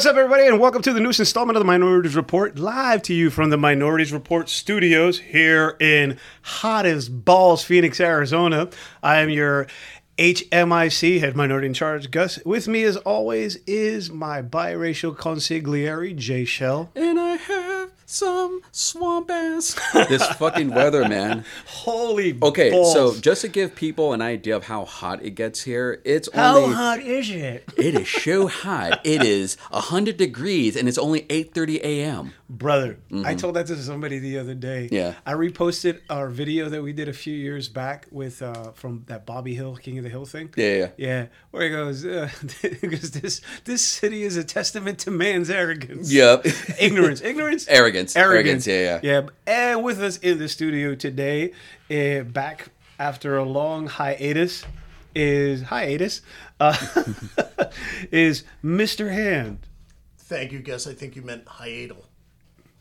What's up, everybody, and welcome to the newest installment of the Minorities Report, live to you from the Minorities Report studios here in hot as balls, Phoenix, Arizona. I am your HMIC, head minority in charge, Gus. With me, as always, is my biracial consigliere, Jaychelle. And I have some swamp ass. this fucking weather, man. Holy Okay, balls. so just to give people an idea of how hot it gets here, it's how only How hot is it, it is so hot. It is hundred degrees, and it's only eight thirty a.m. brother? I told that to somebody the other day. Mm-hmm. Yeah. I reposted our video that we did a few years back with uh, from that Bobby Hill King of the Hill thing. Yeah, yeah. Yeah, where he goes, uh, because this this city is a testament to man's arrogance. Yep. ignorance, ignorance, Arrogance. Arrogance. Arrogance, yeah, yeah. And with us in the studio today, uh, back after a long hiatus, is hiatus, uh, is Mr. Hand. Thank you, Gus. I think you meant hiatal.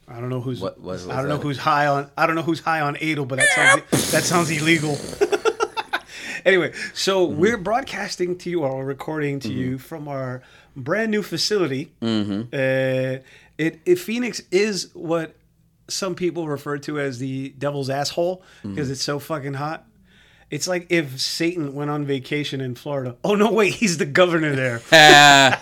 I don't know who's. What- what was I don't know who's high on. I don't know who's high on Adel, but that sounds that sounds illegal. anyway, so Mm-hmm. we're broadcasting to you or recording to you from our brand new facility. Mm-hmm. Uh, it, it Phoenix is what some people refer to as the devil's asshole because it's so fucking hot. It's like if Satan went on vacation in Florida. Oh no, wait, he's the governor there.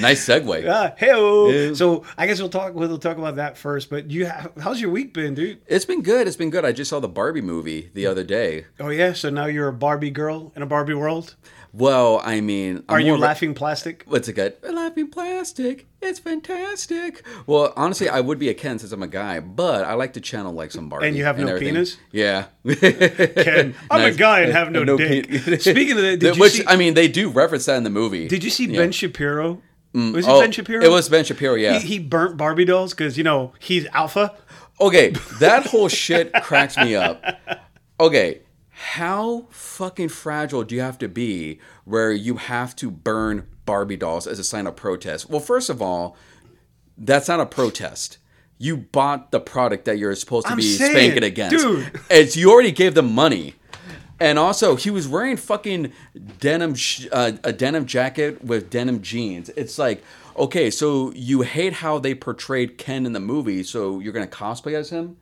Nice segue. Ah, hey, so I guess we'll talk. We'll talk about that first. But you, have, how's your week been, dude? It's been good. It's been good. I just saw the Barbie movie the other day. Oh yeah, so now you're a Barbie girl in a Barbie world. Well, I mean, I'm Are you laughing plastic? What's it good? Laughing plastic. It's fantastic. Well, honestly, I would be a Ken since I'm a guy, but I like to channel like some Barbie. And you have no everything. penis? Yeah. Ken, I'm Nice. a guy and have no, dick. pe- Speaking of that, did you which see? I mean, they do reference that in the movie. did you see Yeah. Ben Shapiro? Mm, was it Oh, Ben Shapiro? It was Ben Shapiro. Yeah. He, he burnt Barbie dolls because you know he's alpha. Okay, that whole shit cracks me up. Okay, how fucking fragile do you have to be where you have to burn Barbie dolls as a sign of protest? Well, first of all, that's not a protest. You bought the product that you're supposed to I'm be saying, spanking against. dude. It's you already gave them money. And also, he was wearing fucking denim, sh- uh, a denim jacket with denim jeans. It's like, okay, so you hate how they portrayed Ken in the movie, so you're gonna cosplay as him,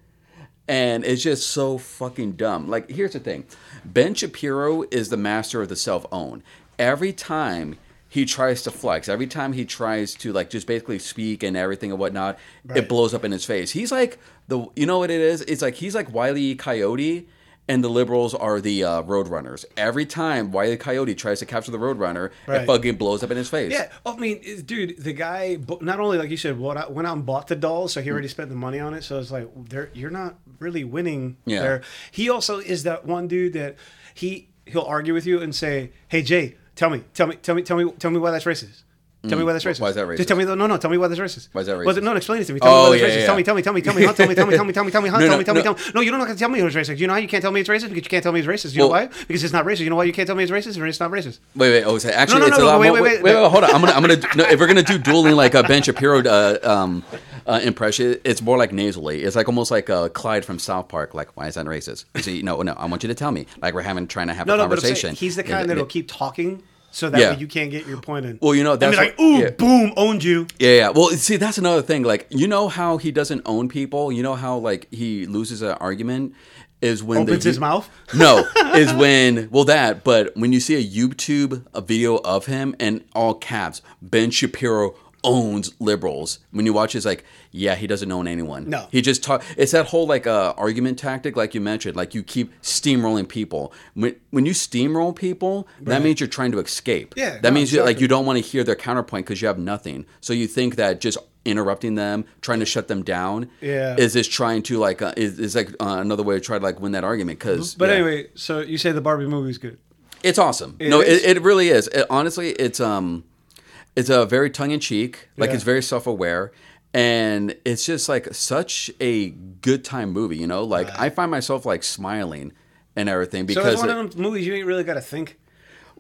and it's just so fucking dumb. Like, here's the thing: Ben Shapiro is the master of the self-own. Every time he tries to flex, every time he tries to like just basically speak and everything and whatnot, it blows up in his face. He's like the, you know what it is? It's like he's like Wile E. Coyote and the liberals are the uh, roadrunners. Every time Wiley Coyote tries to capture the roadrunner, Right. it fucking blows up in his face. Yeah, I mean, dude, the guy not only like you said, went out and bought the doll, so he Mm. already spent the money on it. So it's like, there, you're not really winning Yeah. there. He also is that one dude that he he'll argue with you and say, "Hey Jay, tell me, tell me, tell me, tell me, tell me why that's racist." Tell me why that's racist. Mm. Why is that Just tell me. No, no. Tell me why that's racist. Why is that Well, racist? no, no, explain it to me. Tell Oh, me why that's yeah, racist. yeah, Tell me. Tell me. Tell me. Tell me. Huh? Tell me. Tell me. Tell me. Tell me. Tell me. Huh? No, Tell no, me. Tell me. Tell me. No, you don't have to tell me it's racist. You know how you can't tell me it's racist because you can't tell me it's racist. You know why? Because it's not racist. You know why you can't tell me it's racist? It's not racist. Wait, wait. Oh, so actually, No, no, it's no, a lot wait, wait, Wait, wait. wait, wait, hold on. I'm gonna, I'm gonna. No, if we're gonna do dueling like a Ben Shapiro uh, um, uh, impression, it's more like nasally. It's like almost like uh, Clyde from South Park. Like, why is that racist? See, no, no. I want you to tell me. Like we're having trying to have No, a no, but I'm saying conversation. he's the kind that'll keep talking so that Yeah. way you can't get your point in. Well, you know, and be that's like, what- ooh, yeah. boom, owned you. Yeah, yeah. Well, see, that's another thing. Like, you know how he doesn't own people. You know how like he loses an argument is when Opens the, his mouth. No, is when well that, but when you see a YouTube a video of him and all caps, Ben Shapiro owns liberals. When you watch, it's like, yeah, he doesn't own anyone. No. he just talk. It's that whole like uh, argument tactic, like you mentioned. Like you keep steamrolling people. When when you steamroll people, that means you're trying to escape. Yeah, that no, means you like you don't want to hear their counterpoint because you have nothing. So you think that just interrupting them, trying to shut them down, Yeah. is just trying to like uh, is, is like uh, another way to try to like win that argument. Because But anyway, so you say the Barbie movie's good. it's awesome. no, it, it really is. It, honestly, it's um, it's a very tongue in cheek. Like Yeah. it's very self aware, and it's just like such a good time movie. You know, like I find myself like smiling and everything So because it's one it- of them movies you ain't really got to think.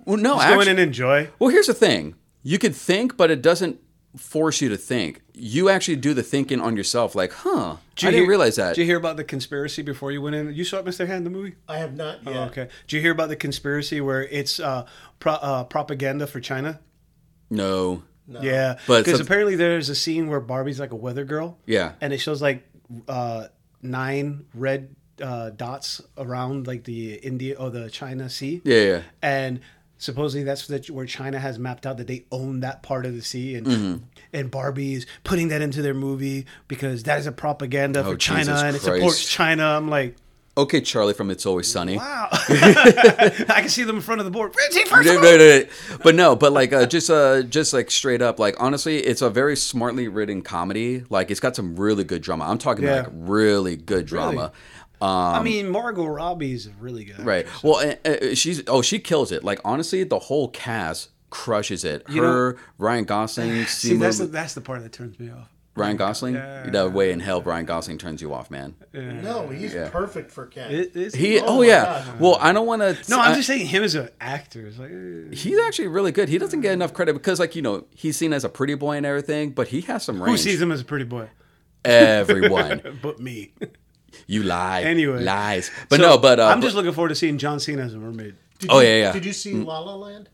well, no, Just go in and enjoy. well, here's the thing: you could think, but it doesn't force you to think. You actually do the thinking on yourself. Like, huh? Did I you didn't hear- realize that. Did you hear about the conspiracy before you went in? You saw it, Mr. Hand, the movie? I have not yet. Oh, okay. Did you hear about the conspiracy where it's uh, pro- uh, propaganda for China? No. Yeah, But because so- apparently there's a scene where Barbie's like a weather girl. Yeah. and it shows like uh, nine red uh, dots around like the India or the China Sea. Yeah, yeah. and supposedly that's the, where China has mapped out that they own that part of the sea, and Mm-hmm. and Barbie is putting that into their movie because that is a propaganda for Oh, China Jesus and it supports China. I'm like, Okay, Charlie from It's Always Sunny. wow, I can see them in front of the board. Richie, first No, of all- no, no. But no, but like uh, just uh just like straight up, like honestly, it's a very smartly written comedy. Like it's got some really good drama. I'm talking Yeah. like really good drama. Um, I mean, Margot Robbie's really good. right. actress. Well, uh, uh, she's oh she kills it. Like honestly, the whole cast crushes it. You Her, Ryan Gosling, See, that's the, that's the part that turns me off. Ryan Gosling. Yeah. No way in hell, Ryan Gosling turns you off, man. No, he's Yeah. perfect for Ken. It- it's- He Oh oh, yeah. God. Well, I don't want to. no, I'm just saying him as an actor. It's like, eh. He's actually really good. He doesn't get enough credit because, like, you know, he's seen as a pretty boy and everything, but he has some range. who sees him as a pretty boy? Everyone. But me. You lie. Anyway. Lies. But So, no, but. Uh, I'm but- just looking forward to seeing John Cena as a mermaid. Did Oh, you, yeah, yeah. Did you see La La Land?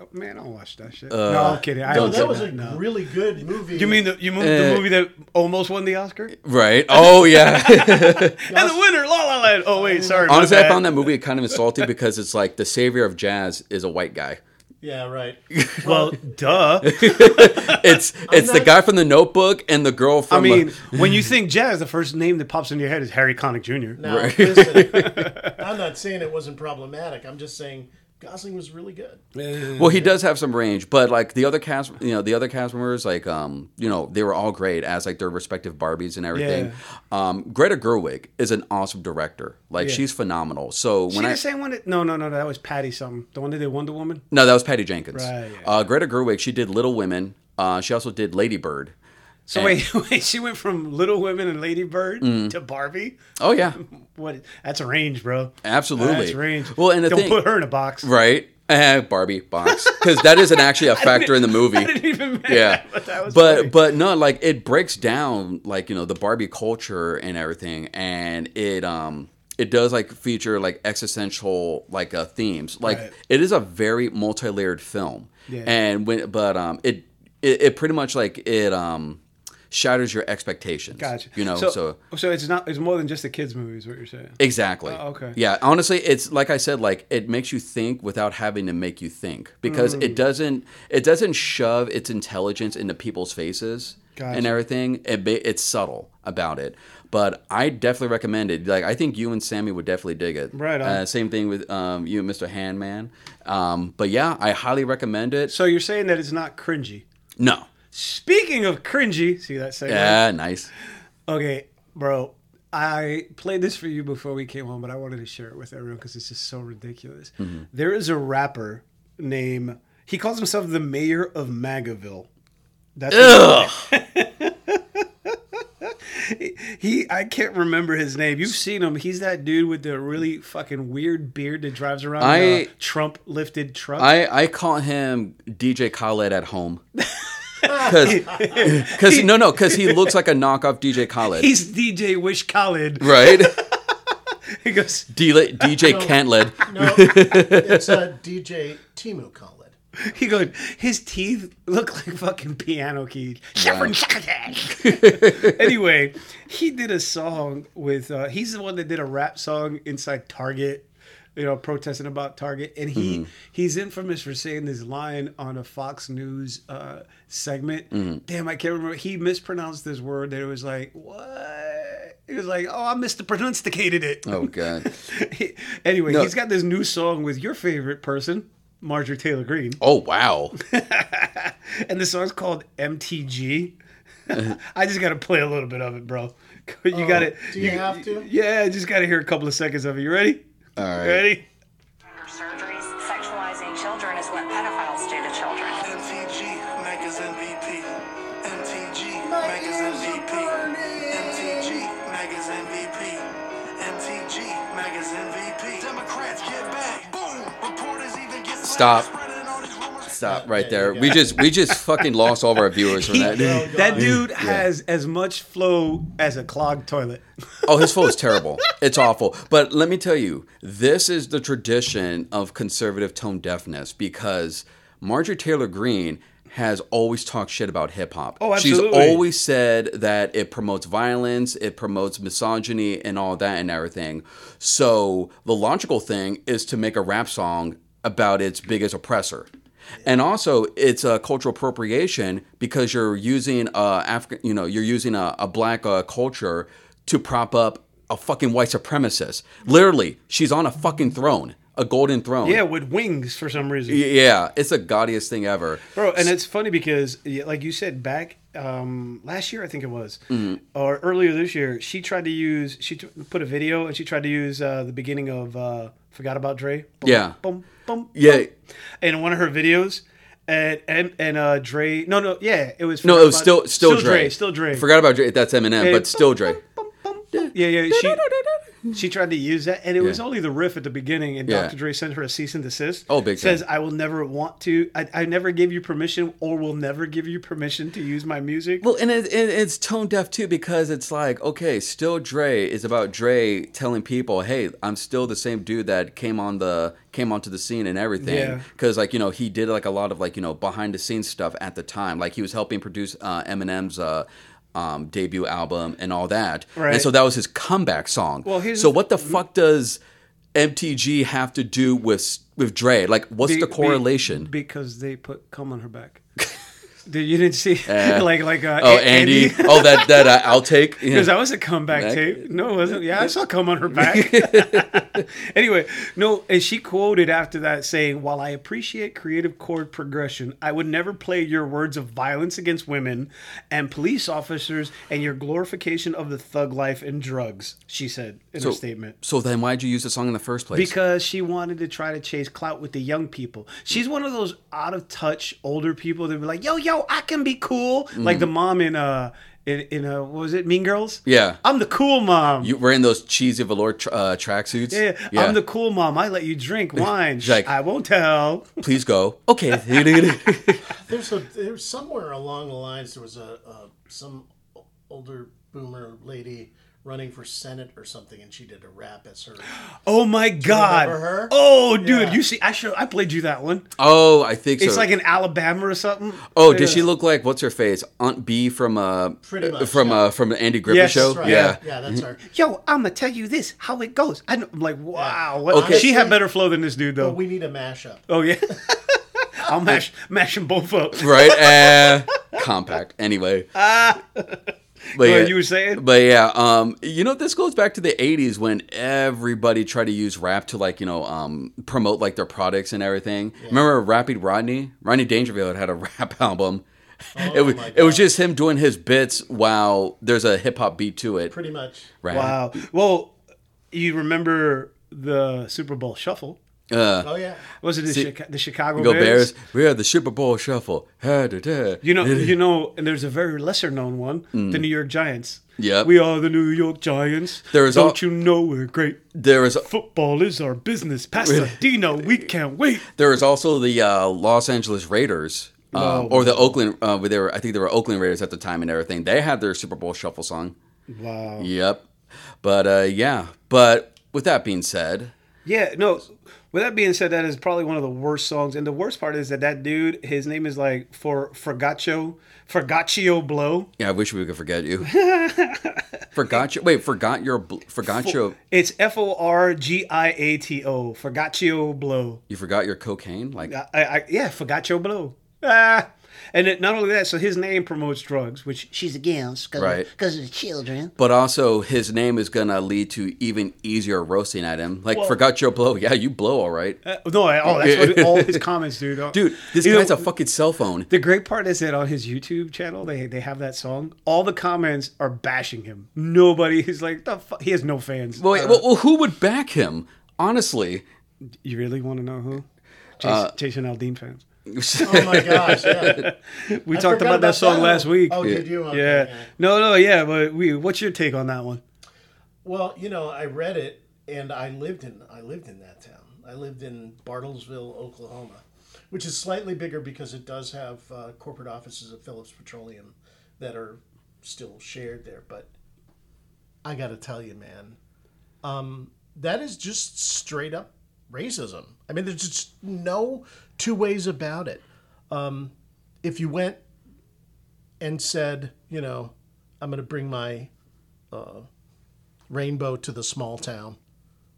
Oh, man, I'll watch that shit. no, I'm kidding. I No, don't that was a no. really good movie. You mean the you mean Uh, the movie that almost won the Oscar? Right. Oh, yeah. And the winner, La La Land. Oh wait, sorry. Honestly, I found that movie kind of insulting because it's like the savior of jazz is a white guy. Yeah, right. Well, duh. It's it's the guy from the Notebook and the girl I mean, uh, when you think jazz, the first name that pops into your head is Harry Connick Jr. Now, Right. listen, I'm not saying it wasn't problematic. I'm just saying Gosling was really good. well, he does have some range, but like the other cast, you know, the other cast members, like um, you know, they were all great as like their respective Barbies and everything. Um, Greta Gerwig is an awesome director. Like Yeah. she's phenomenal. So She when I the same one that no no no that was Patty something. The one that did Wonder Woman. no, that was Patty Jenkins. Right, yeah. Uh, Greta Gerwig, she did Little Women. Uh, she also did Lady Bird. So And- wait, wait, she went from Little Women and Lady Bird Mm-hmm. to Barbie. Oh yeah, What? That's a range, bro. absolutely. That's range. Well, and the don't thing, put her in a box. right? Eh, Barbie box because that isn't actually a factor in the movie. I didn't even. Make yeah that, but but but no like it breaks down like you know the barbie culture and everything and it um it does like feature like existential like uh, themes like Right. it is a very multi-layered film Yeah. and when but um it, it it pretty much like it um shatters your expectations Gotcha. you know so, so so it's not. It's more than just a kids movie, is what you're saying. Exactly. Oh, okay. Yeah, honestly, it's like I said, like it makes you think without having to make you think because Mm. it doesn't it doesn't shove its intelligence into people's faces Gotcha. and everything. It it's subtle about it. But I definitely recommend it. Like I think you and Sammy would definitely dig it. Right on. Uh, same thing with um, you and Mr. Handman. Um, but yeah, I highly recommend it. So you're saying that it's not cringy. No. Speaking of cringy, see that segue? Yeah, nice. Okay, bro. I played this for you before we came home, but I wanted to share it with everyone because it's just so ridiculous. Mm-hmm. There is a rapper named he calls himself the mayor of Magaville. That's Ugh. he. I can't remember his name. You've seen him. He's that dude with the really fucking weird beard that drives around I- a Trump lifted truck. I, I call him DJ Khaled at home. Because no no because he looks like a knockoff DJ Khaled He's DJ Wish Khaled. right He goes, D- DJ Cantled No, it's uh, DJ Temu Khaled. he goes, his teeth look like fucking piano keys. Wow. anyway, he did a song with. Uh, he's the one that did a rap song inside Target. You know, protesting about Target, and he he's infamous for saying this line on a Fox News uh, segment. Damn, I can't remember. He mispronounced this word. That it was like what? He was like, "Oh, I mispronunciated it." oh god anyway, No. he's got this new song with your favorite person, Marjorie Taylor Greene, oh wow and the song's called MTG. I just got to play a little bit of it, bro. You got it. do you have to? Yeah, I just got to hear a couple of seconds of it. You ready? All right Ready? surgeries. Sexualizing children is what pedophiles do to children. MTG, Magazine VP. MTG, Magazine VP. MTG, Magazine VP. MTG, Magazine VP. Democrats get back. Boom. Reporters even get Stop. Stop right there we just we just fucking lost all of our viewers from that dude. That dude has as much flow as a clogged toilet. oh his flow is terrible it's awful but let me tell you this is the tradition of conservative tone deafness because Marjorie Taylor Greene has always talked shit about hip hop. Oh, absolutely. She's always said that it promotes violence, it promotes misogyny, and all that and everything. So the logical thing is to make a rap song about its biggest oppressor. And also, it's a cultural appropriation because you're using uh, African, you know, you're using a, a black uh, culture to prop up a fucking white supremacist. Literally, she's on a fucking throne, a golden throne. Yeah, with wings for some reason. Yeah, it's the gaudiest thing ever. Bro, and it's funny because, like you said, back um, last year, I think it was, Mm-hmm. or earlier this year, she tried to use, she t- put a video and she tried to use uh, the beginning of uh, Forgot About Dre. Boom, Yeah. Boom, boom, Yeah. boom. In one of her videos. And, and and uh Dre no no yeah it was No, it was About- still still, Dre. still Dre Forgot about Dre. That's Eminem, And- but still Dre. Bum, bum, bum. yeah yeah she she tried to use that and it was only the riff at the beginning and Yeah. Dr. Dre sent her a cease and desist Oh, big says time. I will never want to I, I never gave you permission or will never give you permission to use my music Well, and it, it, it's tone deaf too because it's like, okay, still Dre is about Dre telling people, hey, I'm still the same dude that came on the came onto the scene and everything. Yeah. Because like you know he did like a lot of like you know behind the scenes stuff at the time. Like he was helping produce uh, Eminem's. Uh, um, debut album and all that, Right. and so that was his comeback song. Well, so what the fuck does MTG have to do with with Dre? Like, what's Be- the be- correlation? because they put cum on her back Did you didn't see Uh, like like uh, oh, A- Andy. oh, that that uh, outtake. Yeah. Because that was a comeback Back? tape. No, it wasn't. Yeah, I saw come on her back. anyway, no, and she quoted after that saying, While I appreciate creative chord progression, I would never play your words of violence against women and police officers and your glorification of the thug life and drugs, she said in her statement. So then, why'd you use the song in the first place? Because she wanted to try to chase clout with the young people. She's one of those out of touch older people that be like, "Yo, yo, I can be cool," like the mom in uh in, in uh what was it, Mean Girls? Yeah. I'm the cool mom. you were in those cheesy velour tr- uh, tracksuits. yeah, I'm the cool mom. I let you drink wine. She's like- I won't tell. Please go. Okay. There's a there's somewhere along the lines there was a, a some older boomer lady running for senate or something, and she did a rap as her. Oh my god. remember her? Oh, dude, Yeah. you see, I show, I played you that one. oh, I think so. It's like in Alabama or something. oh, did she look like what's her face? Aunt Bee from uh Pretty much, from yeah. uh from the Andy Griffith Yes, show. That's right. Yeah. yeah, that's her. Yo, I'm gonna tell you this how it goes. I know, I'm like, wow. What, Okay. She had better flow than this dude, though. But we need a mashup. Oh yeah. I'll mash mash them both up. Right. Uh, compact. Anyway. But ahead, you were saying? But yeah, um, you know, this goes back to the '80s when everybody tried to use rap to like, you know, um, promote like their products and everything. Remember Rapping Rodney? Rodney Dangerfield had a rap album. it was Oh it was just him doing his bits while there's a hip hop beat to it. Pretty much. Right. Wow. Well, you remember the Super Bowl Shuffle? Uh, Oh yeah. Was it the, See- Chica- the Chicago go Bears? Bears. We had the Super Bowl Shuffle. Ha, da, da. You know, you know, and there's a very lesser known one, the New York Giants. Yeah, We are the New York Giants. There is Don't al- you know we're great? there is Football is our business. Pasadena, we can't wait. there is also the uh, Los Angeles Raiders. Um, Oh. or the Oakland, uh, they were, I think they were Oakland Raiders at the time and everything. They had their Super Bowl Shuffle song. Wow. Yep. But uh, yeah. But with that being said, Yeah, no. With that being said, that is probably one of the worst songs, and the worst part is that that dude, his name is like for Forgiato, Forgiato Blow. yeah, I wish we could forget you. forgot you. Wait, forgot your. your. It's F O R G I A T O, Forgiato Blow. You forgot your cocaine. Like I, I, yeah, Forgiato Blow. Ah. And it, not only that, so his name promotes drugs, which she's against because Right. of the children. But also, his name is gonna lead to even easier roasting at him. Like, Well- forgot your blow. Yeah, you blow all right, Uh, no, I, oh, that's what all his comments do. though. dude. This You know, guy's a fucking cell phone. The great part is that on his YouTube channel, they they have that song. All the comments are bashing him. Nobody is like the fu-? he has no fans. Well, wait, well, well, who would back him? Honestly, You really want to know who? Jason, Uh, Jason Aldean fans. Oh my gosh. Yeah. We I talked forgot about that song one. last week. Oh, did you? Okay, yeah. No, no, yeah, but we. What's your take on that one? Well, you know, I read it, and I lived in I lived in that town. I lived in Bartlesville, Oklahoma, which is slightly bigger because it does have uh, corporate offices of Phillips Petroleum that are still shared there. But I got to tell you, man, um, that is just straight up racism. I mean, there's just no two ways about it. Um, if you went and said, you know, I'm going to bring my uh, rainbow to the small town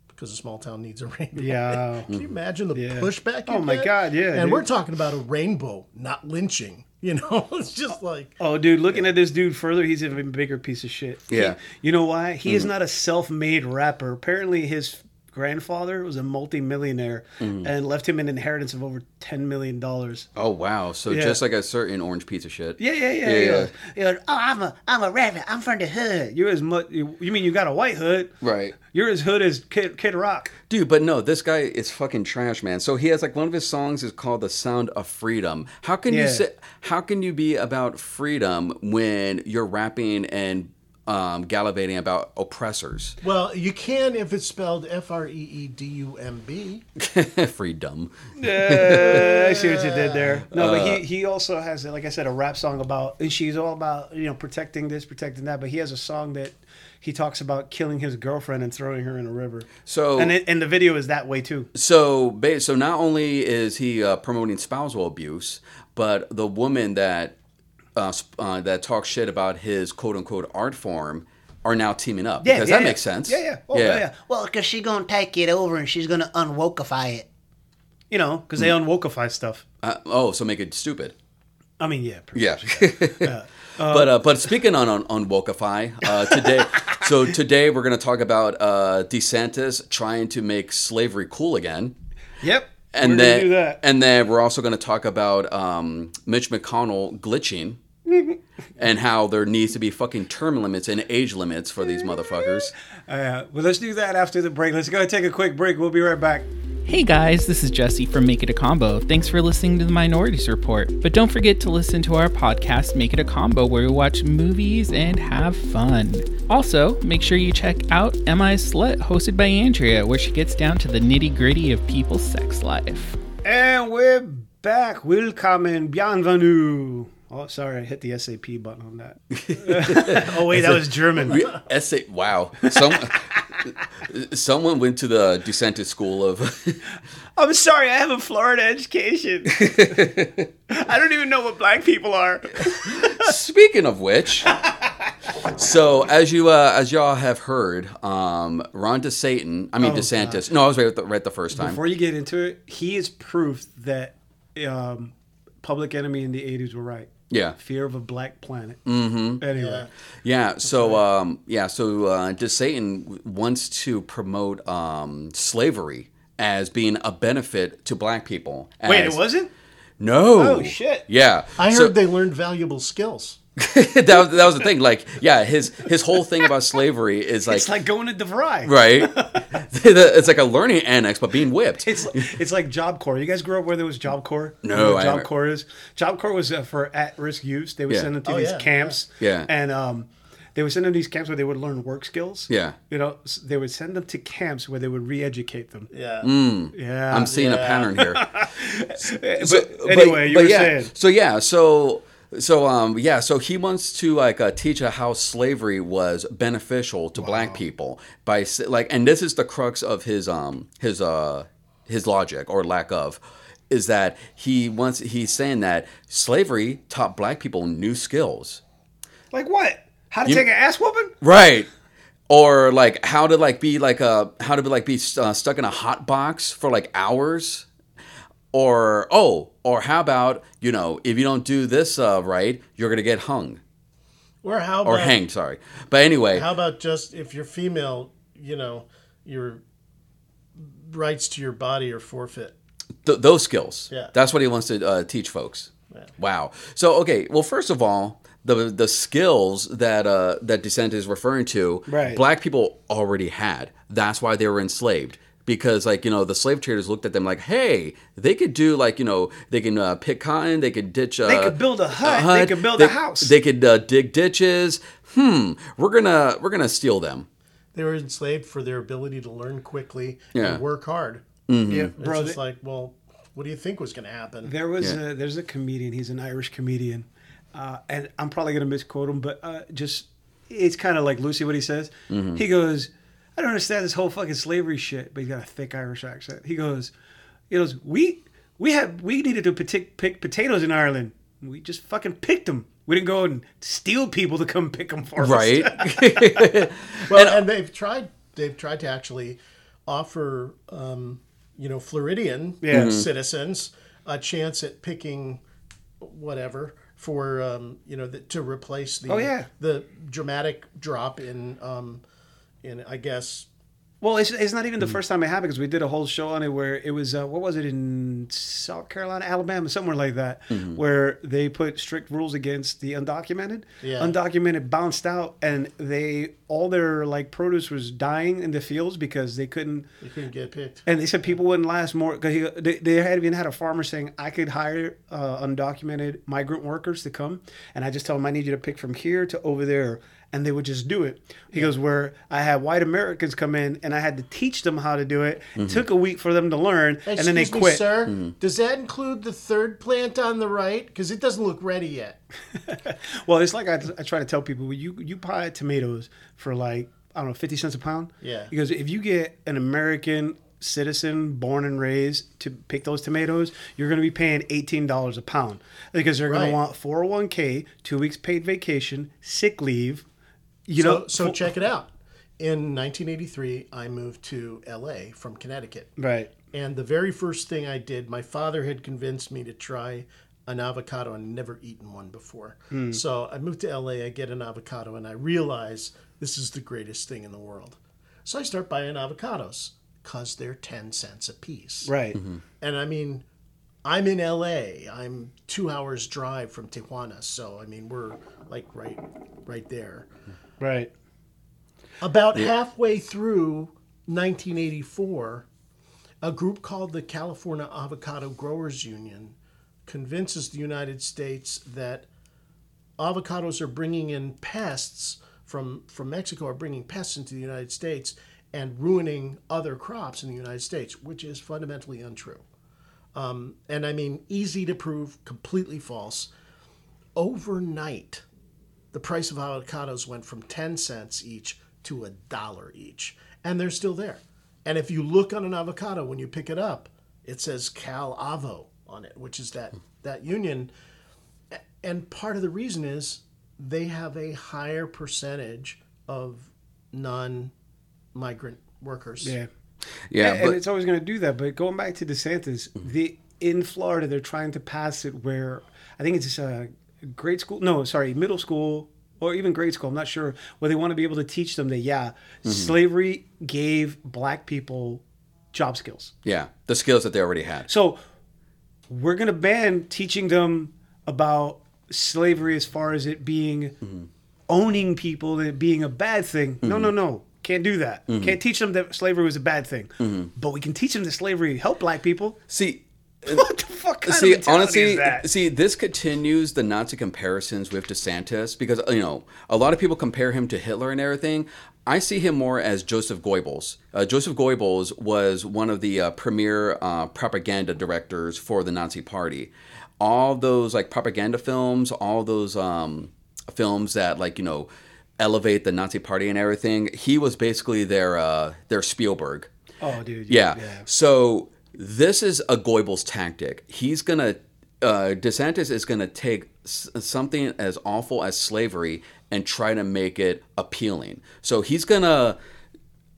because the small town needs a rainbow. Yeah. Can you imagine the Yeah. pushback? Oh my get? God, yeah, And dude. we're talking about a rainbow, not lynching. You know, it's just like Oh, dude, looking at this dude further, he's an even bigger piece of shit. He- Yeah. you know why? He is not a self-made rapper. Apparently, his grandfather was a multi-millionaire mm. and left him an inheritance of over ten million dollars. Oh wow! So Yeah. just like a certain orange piece of shit. Yeah, yeah, yeah, Yeah, yeah. yeah. He goes, oh, I'm a, I'm a rapper. I'm from the hood. You're as much. You, you mean you got a white hood? Right. You're as hood as Kid, Kid Rock. Dude, but no, this guy is fucking trash, man. So he has like one of his songs is called "The Sound of Freedom." How can you say? How can you be about freedom when you're rapping and um, gallivanting about oppressors? well, you can if it's spelled F R E E D U M B. freedom. Yeah, I see what you did there. No, but Uh, he, he also has, like I said, a rap song about, and she's all about, you know, protecting this, protecting that. But he has a song that he talks about killing his girlfriend and throwing her in a river. So And, it, and the video is that way too. So, so not only is he uh, promoting spousal abuse, but the woman that uh, uh, that talks shit about his quote unquote art form are now teaming up because that makes sense. Yeah, yeah. Oh, yeah. yeah. Well, because she's going to take it over and she's going to unwokify it. You know, because they Hmm. unwokify stuff. Uh, oh, so make it stupid. I mean, yeah. pretty Yeah. but uh, but speaking on on, on Wokify, uh, today, so today we're going to talk about uh, DeSantis trying to make slavery cool again. Yep. and We're then do that. and then we're also going to talk about um, Mitch McConnell glitching and how there needs to be fucking term limits and age limits for these motherfuckers. Uh, well, let's do that after the break. Let's go take a quick break. We'll be right back. Hey guys, this is Jesse from Make It a Combo. Thanks for listening to the Minorities Report. But don't forget to listen to our podcast, Make It a Combo, where we watch movies and have fun. Also, make sure you check out MI Slut, hosted by Andrea, where she gets down to the nitty gritty of people's sex life. And we're back. Welcome Willkommen, bienvenue. Oh, sorry, I hit the SAP button on that. oh wait, that was German. Essay, wow. Some, someone went to the DeSantis school of. I'm sorry, I have a Florida education. I don't even know what black people are. Speaking of which, so as you uh, as y'all have heard, um, Ron DeSatan, I mean Oh, DeSantis. No, I was right the, right the first time. Before you get into it, he is proof that um, Public Enemy in the '80s were right. Yeah. Fear of a Black Planet. Mm-hmm. Anyway, Yeah, so um, yeah, so uh, Satan wants to promote um, slavery as being a benefit to black people. wait, it wasn't. No. Oh, shit. Yeah, I heard So- they learned valuable skills. that was that was the thing. Like, yeah, his his whole thing about slavery is like, It's like going to DeVry. right. it's like a learning annex, but being whipped. It's it's like Job Corps. You guys grew up where there was Job Corps? You No, know what I Job haven't. Corps is. Job Corps was uh, for at-risk youth. They would Yeah. send them to Oh, these yeah, camps. yeah. Yeah. and um, they would send them to these camps where they would learn work skills. Yeah. you know, s- they would send them to camps where they would re-educate them. Yeah. Yeah, I'm seeing a pattern here. but anyway, you were yeah, saying. So yeah, so so um yeah, so he wants to like uh, teach how slavery was beneficial to black people by like, and this is the crux of his um his uh his logic or lack of is that he wants he's saying that slavery taught black people new skills. Like what? How to You- take an ass whooping? Right. Or like how to like be like a how to be like be uh, stuck in a hot box for like hours. Or oh, or how about you know if you don't do this uh, right, you're gonna get hung Or how or hanged. Sorry, but anyway, How about just if you're female, you know, your rights to your body are forfeit. th- those skills. Yeah. that's what he wants to uh, teach folks. Wow. So okay, well, first of all, the the skills that uh, that DeSantis is referring to, Right. black people already had. That's why they were enslaved. Because like you know the slave traders looked at them like, hey, they could do like you know they can uh, pick cotton, they could ditch. Uh, They could build a hut, they could build they, a house. they could uh, dig ditches. Hmm, we're gonna we're gonna steal them. They were enslaved for their ability to learn quickly Yeah. and work hard. Yeah, It's bro. just like, well, what do you think was going to happen? There was Yeah. a, there's a comedian. He's an Irish comedian, uh, and I'm probably gonna misquote him, but uh, just it's kind of like Lucy what he says. Mm-hmm. He goes, "I don't understand this whole fucking slavery shit," but he's got a thick Irish accent. He goes, "He goes, we we had we needed to pick, pick potatoes in Ireland. We just fucking picked them. We didn't go and steal people to come pick them for us. Right? Well, and, they've tried. They've tried to actually offer, um, you know, Floridian Yeah. Mhm. citizens a chance at picking whatever for um, you know the, to replace the Oh, yeah. the dramatic drop in um, in I guess Well, it's, it's not even the Mm. first time it happened because we did a whole show on it where it was uh, what was it in South Carolina, Alabama, somewhere like that, Mm-hmm. where they put strict rules against the undocumented. Yeah. Undocumented bounced out, and they all their like produce was dying in the fields because they couldn't. you couldn't get picked. And they said people wouldn't last more because they, they had even had a farmer saying I could hire uh, undocumented migrant workers to come, and I just tell them I need you to pick from here to over there, and they would just do it. He goes where I had white Americans come in, and I had to teach them how to do it. It took a week for them to learn, and then they Excuse me, quit. sir. Mm-hmm. Does that include the third plant on the right? Because it doesn't look ready yet. Well, it's like I, I try to tell people you you buy tomatoes for like I don't know fifty cents a pound. Yeah. Because if you get an American citizen born and raised to pick those tomatoes, you're going to be paying eighteen dollars a pound because they're going Right. to want four hundred one k, two weeks paid vacation, sick leave. You So, know, so fo- check it out. In 1983, I moved to LA from Connecticut. right. And the very first thing I did, my father had convinced me to try an avocado. I'd never eaten one before. Hmm. So I moved to LA, I get an avocado, and I realize this is the greatest thing in the world. So I start buying avocados because they're 10 cents a piece. Right. Mm-hmm. And I mean, I'm in LA. I'm two hours drive from Tijuana. So, I mean, we're like right, right there. Right. About halfway through 1984, a group called the California Avocado Growers Union convinces the United States that avocados are bringing in pests from, from Mexico, are bringing pests into the United States and ruining other crops in the United States, which is fundamentally untrue. Um, and I mean, easy to prove, completely false. Overnight, the price of avocados went from 10 cents each to a dollar each and they're still there and if you look on an avocado when you pick it up it says Calavo on it which is that that union and part of the reason is they have a higher percentage of non-migrant workers Yeah. Yeah, and but it's always going to do that. But going back to DeSantis, the in Florida they're trying to pass it where I think it's uh, grade school. No, sorry, middle school or even grade school. I'm not sure where they want to be able to teach them that yeah, mm-hmm. slavery gave black people job skills. yeah, the skills that they already had. So we're going to ban teaching them about slavery as far as it being mm-hmm. owning people and it being a bad thing. No, no, mm-hmm. no. Can't do that. Can't teach them that slavery was a bad thing. But we can teach them that slavery helped black people. See, What the fuck see, honestly, is that? see, this continues the Nazi comparisons with DeSantis because you know a lot of people compare him to Hitler and everything. I see him more as Joseph Goebbels. Uh, Joseph Goebbels was one of the uh, premier uh, propaganda directors for the Nazi Party. All those like propaganda films, all those um, films that like you know elevate the Nazi Party and everything. He was basically their uh, their Spielberg. oh, dude. Yeah. So this is a Goebbels tactic. He's gonna uh, DeSantis is gonna take s- something as awful as slavery and try to make it appealing. So he's gonna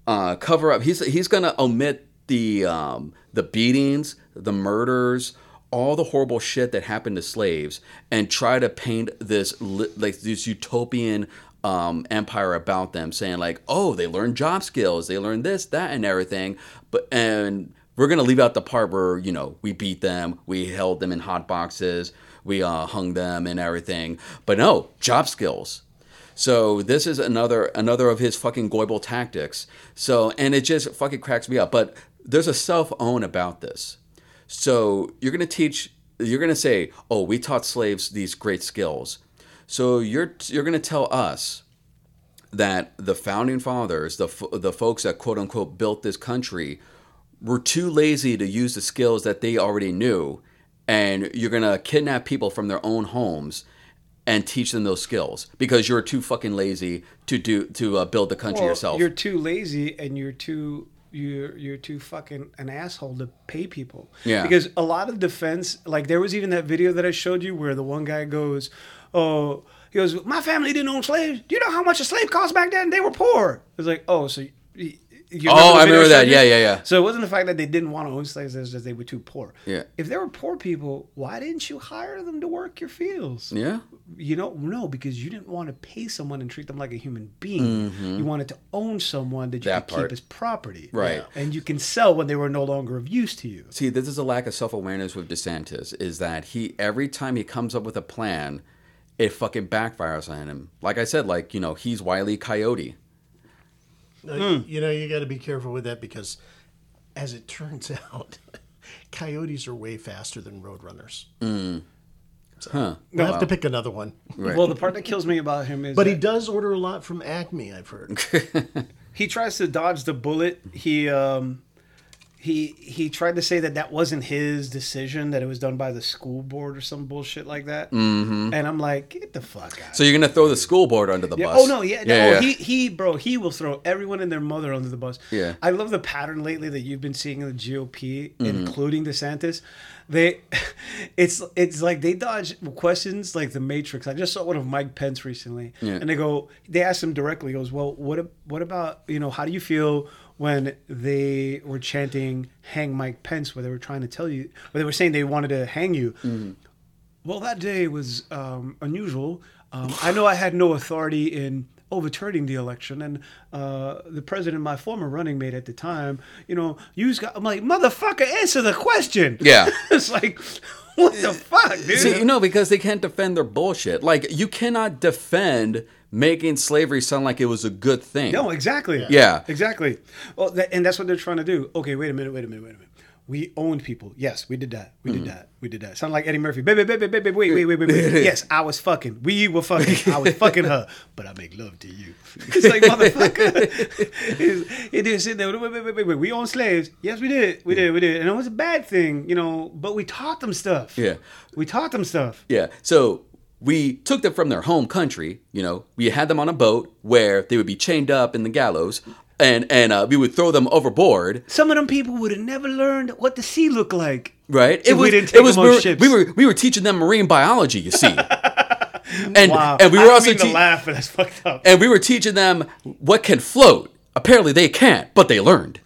uh, cover up. He's he's gonna omit the um, the beatings, the murders, all the horrible shit that happened to slaves, and try to paint this like this utopian um, empire about them, saying like, oh, they learned job skills, they learned this, that, and everything, but and we're gonna leave out the part where you know we beat them, we held them in hot boxes, we uh, hung them and everything, but no job skills. So this is another another of his fucking Goebel tactics. So and it just fucking cracks me up. But there's a self own about this. So you're gonna teach. You're gonna say, "Oh, we taught slaves these great skills." So you're you're gonna tell us that the founding fathers, the the folks that quote unquote built this country, were too lazy to use the skills that they already knew, and you're gonna kidnap people from their own homes and teach them those skills because you're too fucking lazy to do to uh, build the country Well, yourself. You're too lazy and you're too you're you're too fucking an asshole to pay people. Yeah. Because a lot of defense, like there was even that video that I showed you where the one guy goes, "Oh, he goes, my family didn't own slaves. Do you know how much a slave cost back then? They were poor." It's like, oh, so. You, Oh, I remember that. Yeah, yeah, yeah. So it wasn't the fact that they didn't want to own slaves; it's just they were too poor. Yeah. If they were poor people, why didn't you hire them to work your fields? Yeah. You know, no, because you didn't want to pay someone and treat them like a human being. You wanted to own someone that you Mm-hmm. That could part. keep as property. Right. And you can sell when they were no longer of use to you. See, this is a lack of self awareness with DeSantis. Is that he every time he comes up with a plan, it fucking backfires on him. Like I said, like you know, he's Wiley Coyote. Hmm. You know, you got to be careful with that because, as it turns out, coyotes are way faster than roadrunners. Huh? We'll have to pick another one. Right. Well, the part that kills me about him is But he does order a lot from Acme, I've heard. he tries to dodge the bullet. He um he he tried to say that that wasn't his decision, that it was done by the school board or some bullshit like that. Mm-hmm. And I'm like, get the fuck out. So you're gonna throw the school board under the Yeah. bus? Oh no, yeah, no, yeah, yeah. he he bro, he will throw everyone and their mother under the bus. Yeah. I love the pattern lately that you've been seeing in the GOP, Mm-hmm. including DeSantis. They, it's it's like they dodge questions like the Matrix. I just saw one of Mike Pence recently, Yeah. and they go, they asked him directly. He goes, well, what what about you know how do you feel when they were chanting "Hang Mike Pence," where they were trying to tell you, where they were saying they wanted to hang you. Well, that day was um, unusual. Um, I know I had no authority in overturning the election, and uh, the president, my former running mate at the time, you know, you got. I'm like, motherfucker, answer the question. Yeah. it's like, what the fuck, dude? See, you know, because they can't defend their bullshit. Like you cannot defend making slavery sound like it was a good thing. no, exactly. Yeah. exactly. Well, that, and that's what they're trying to do. Okay, wait a minute, wait a minute, wait a minute. We owned people. Yes, we did that. We Mm-hmm. did that. We did that. Sound like Eddie Murphy. Baby, baby, baby, wait, wait, wait, wait, wait. yes, I was fucking. We were fucking. I was fucking her, but I make love to you. It's like motherfucker. It's- it is sitting there. Wait, wait, wait, wait, wait. We own slaves. Yes, we did. We did. We did. And it was a bad thing, you know. But we taught them stuff. Yeah. We taught them stuff. Yeah. So we took them from their home country. You know, we had them on a boat where they would be chained up in the gallows, and and uh, we would throw them overboard. Some of them people would have never learned what the sea looked like. Right? If we didn't take it was them on we were, ships. we were we were teaching them marine biology. You see. And Wow. and we were don't also mean to te- laugh, but that's fucked up. and we were teaching them what can float. Apparently they can't, but they learned.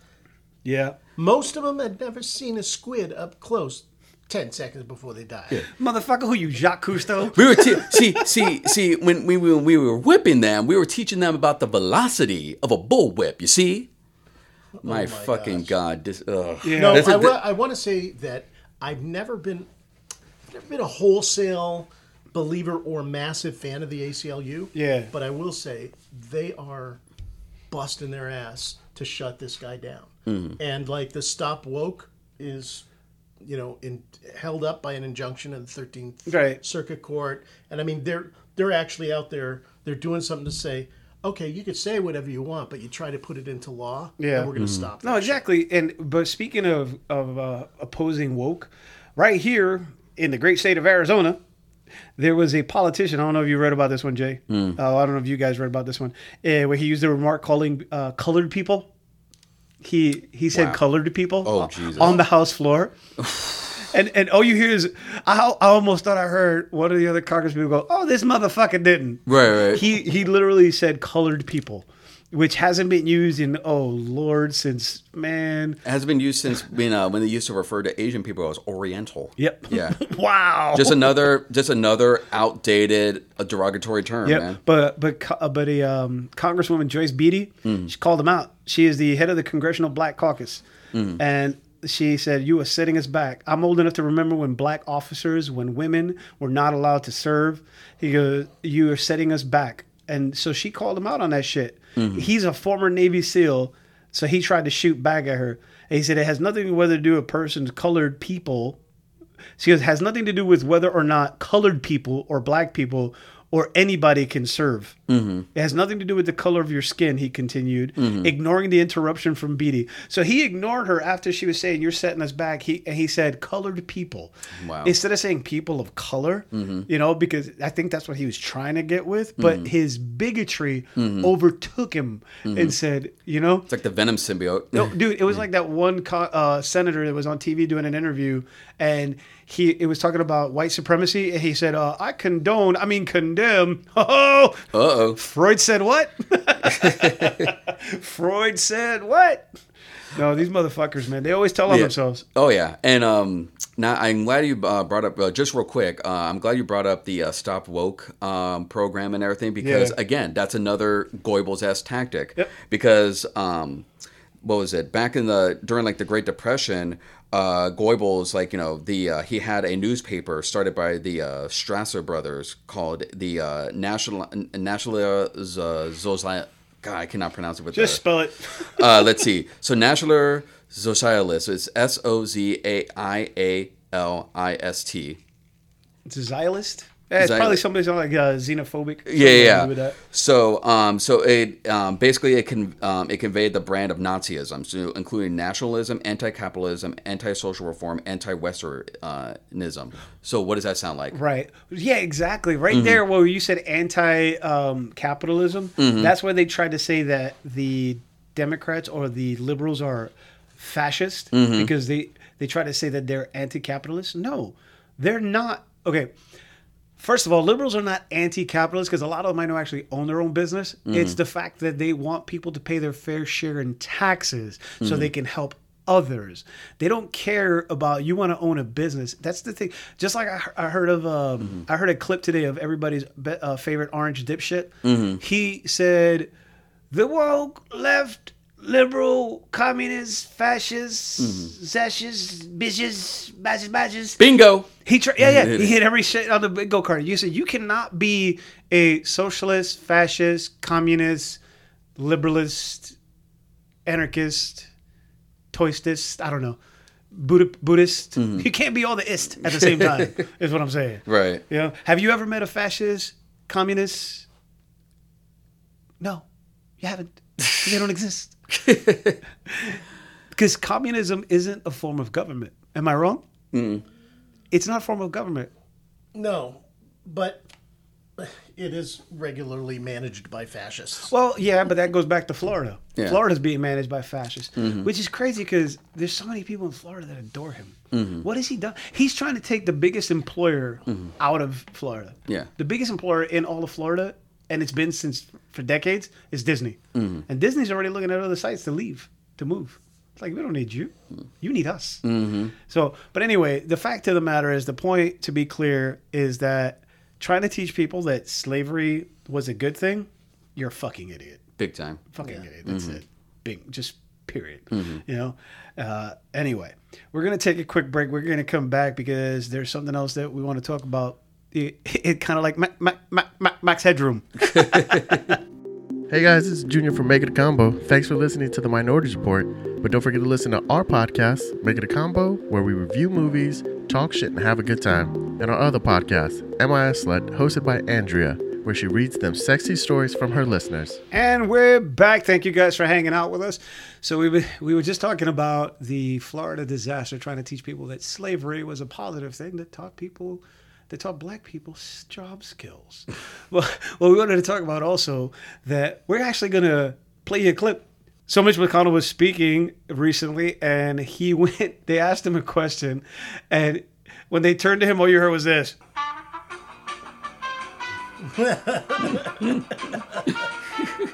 Yeah. Most of them had never seen a squid up close 10 seconds before they died. Motherfucker, who you, Jacques Cousteau? We were te- see see see when we when we were whipping them, we were teaching them about the velocity of a bull whip. You see, my, fucking god, this. Ugh. Yeah. No, This is I, wa- I want to say that I've never been, I've never been a wholesale believer or massive fan of the ACLU. Yeah. But I will say they are busting their ass to shut this guy down. Mm-hmm. And like the stop woke is, you know, in, held up by an injunction of the 13th Right. Circuit Court. And I mean, they're they're actually out there. They're doing something to say. Okay, you could say whatever you want, but you try to put it into law. Yeah. and we're going to stop. No, that shit. exactly. And but speaking of of uh, opposing woke, right here in the great state of Arizona, there was a politician. I don't know if you read about this one, Jay. Hmm. Uh, I don't know if you guys read about this one, uh, where he used a remark calling uh, colored people. He he said Wow. colored people Oh, Jesus. on the House floor. And, and all you hear is I, I almost thought I heard one of the other Congress people go, "Oh, this motherfucker didn't." Right, right. He he literally said colored people, which hasn't been used in oh lord since man. It has been used since when uh, when they used to refer to Asian people as Oriental. Yep. Yeah. wow. Just another just another outdated uh, derogatory term, Yep. man. But but uh, but a um, Congresswoman Joyce Beatty, Mm. she called him out. She is the head of the Congressional Black Caucus, Mm. and she said, "You are setting us back." I'm old enough to remember when black officers, when women were not allowed to serve. He goes, "You are setting us back," and so she called him out on that shit. Mm-hmm. He's a former Navy SEAL, so he tried to shoot back at her. And he said it has nothing whether to do with a person's colored people she goes, has nothing to do with whether or not colored people or black people or anybody can serve. Mm-hmm. It has nothing to do with the color of your skin, he continued, Mm-hmm. ignoring the interruption from Beatty. So he ignored her after she was saying, You're setting us back. He, and he said, Colored people. Wow. Instead of saying people of color, Mm-hmm. you know, because I think that's what he was trying to get with. But Mm-hmm. his bigotry overtook him and said, You know, It's like the Venom symbiote. no, dude, it was like that one co- uh, senator that was on TV doing an interview, and he it was talking about white supremacy, and he said, uh, "I condone, I mean condemn." Oh, oh. Freud said what? Freud said what? No, these motherfuckers, man, they always tell on Yeah. themselves. Oh yeah, and um, now I'm glad you uh, brought up uh, just real quick. Uh, I'm glad you brought up the uh, Stop Woke um, program and everything because Yeah. again, that's another Goebbels esque tactic. Yep. Because um, what was it back in the during like the Great Depression? Uh, Goebbels, like you know, the uh, he had a newspaper started by the uh, Strasser brothers called the uh, National National uh, Zozai. God, I cannot pronounce it with Just the, spell it. uh, let's see. So National Socialist. It's S O Z A I A L I S T. It's a xylist. Yeah, it's probably somebody like uh, xenophobic. Yeah, Something to do yeah. So, um, so it um, basically it can um, it conveyed the brand of Nazism, so including nationalism, anti-capitalism, anti-social reform, anti-Westernism. So, what does that sound like? Right. Yeah, exactly. Mm-hmm. Right there where you said anti um, capitalism, Mm-hmm. that's where they tried to say that the Democrats or the liberals are fascist Mm-hmm. because they, they try to say that they're anti capitalist. No, they're not. Okay. First of all, liberals are not anti-capitalist because a lot of them I know actually own their own business. It's the fact that they want people to pay their fair share in taxes so they can help others. They don't care about you want to own a business. That's the thing. Just like I, I heard of, um, I heard a clip today of everybody's be- uh, favorite orange dipshit. He said, "The woke left." Liberal, communist, fascist, mm-hmm. zashes, bitches, badges, badges. Bingo. He tried, yeah, yeah. He hit every shit on the bingo card. You said you cannot be a socialist, fascist, communist, liberalist, anarchist, toistist. I don't know, Buddha, Buddhist. Mm-hmm. You can't be all the ist at the same time. is what I'm saying. Right. You know, have you ever met a fascist, communist? No, you haven't. they don't exist. because communism isn't a form of government. Am I wrong? Mm. It's not a form of government. No, but it is regularly managed by fascists. Well, yeah, but that goes back to Florida. Yeah. Florida's being managed by fascists, mm-hmm. which is crazy because there's so many people in Florida that adore him. Mm-hmm. What has he done? He's trying to take the biggest employer mm-hmm. out of Florida. Yeah. The biggest employer in all of Florida, and it's been since for decades, is Disney. Mm-hmm. And Disney's already looking at other sites to leave, to move. It's like, we don't need you. Mm-hmm. You need us. Mm-hmm. So, but anyway, the fact of the matter is, the point to be clear is that trying to teach people that slavery was a good thing, you're a fucking idiot. Big time. Fucking idiot. That's it. Big, just period. You know. Uh, anyway, we're gonna take a quick break. We're gonna come back because there's something else that we want to talk about. It, it kind of like Ma- Ma- Ma- Ma- Max Headroom. Hey guys, this is Junior from Make It a Combo. Thanks for listening to the Minority Report. But don't forget to listen to our podcast, Make It a Combo, where we review movies, talk shit, and have a good time. And our other podcast, MIS Slut, hosted by Andrea, where she reads them sexy stories from her listeners. And we're back. Thank you guys for hanging out with us. So we were, we were just talking about the Florida disaster, trying to teach people that slavery was a positive thing that taught people, that taught black people job skills. well, well, we wanted to talk about also that we're actually going to play you a clip. So Mitch McConnell was speaking recently, and he went. They asked him a question, and when they turned to him, all you heard was this.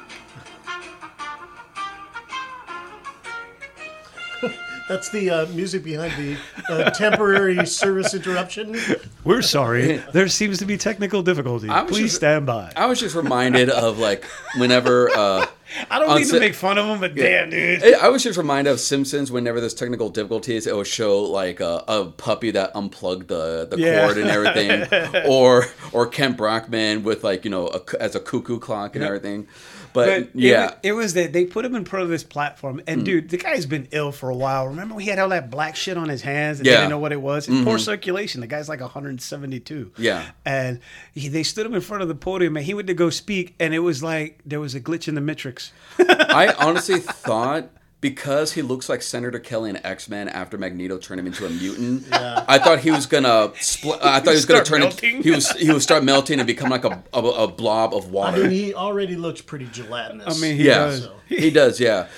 That's the uh, music behind the uh, temporary service interruption. We're sorry. There seems to be technical difficulty. Please just- stand by. I was just reminded of like whenever uh, I don't On mean to se- make fun of him, but damn, dude. I I was just reminded of Simpsons. Whenever there's technical difficulties, it will show like a, a puppy that unplugged the, the Yeah. cord and everything, or or Kent Brockman with like you know a, as a cuckoo clock and everything. But, But yeah, it, it was that they put him in front of this platform, Mm. and dude, the guy's been ill for a while. Remember, he had all that black shit on his hands, and Yeah. they didn't know what it was. And Poor circulation. The guy's like 172. Yeah. and he, they stood him in front of the podium, and he went to go speak, and it was like there was a glitch in the matrix. I honestly thought because he looks like Senator Kelly in X Men after Magneto turned him into a mutant. I thought he was gonna. Spl- I thought he was gonna turn. melting. Into, he was. He would start melting and become like a, a, a blob of water. I water. mean, he already looks pretty gelatinous. I mean, he yeah, does. he does. Yeah.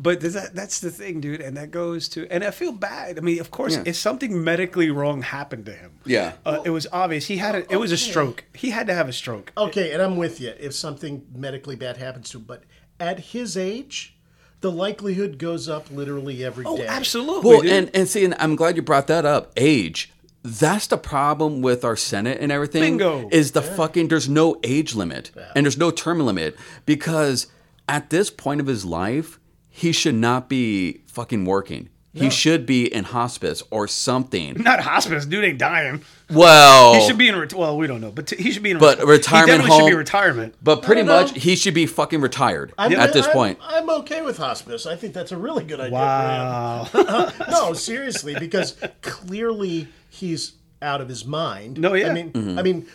But does that, that's the thing, dude, and that goes to, and I feel bad. I mean, of course, Yeah. if something medically wrong happened to him, Yeah. uh, it was obvious. He had a, it was a stroke. He had to have a stroke. Okay, and I'm with you. If something medically bad happens to him, but at his age, the likelihood goes up literally every oh, day. Oh, absolutely. Well, and and see, and I'm glad you brought that up. Age. That's the problem with our Senate and everything. Bingo. Is the fucking there's no age limit and there's no term limit because at this point of his life, he should not be fucking working. He should be in hospice or something. not hospice, dude ain't dying. Well, He should be in. Ret- well, we don't know, but t- he should be in. But ret- retirement He definitely should be retirement. But pretty No, no, much, no. he should be fucking retired I'm, at this I'm- point. I'm okay with hospice. I think that's a really good idea. Wow. For him. no, seriously, because clearly he's out of his mind. No, yeah. I mean, Mm-hmm. I mean,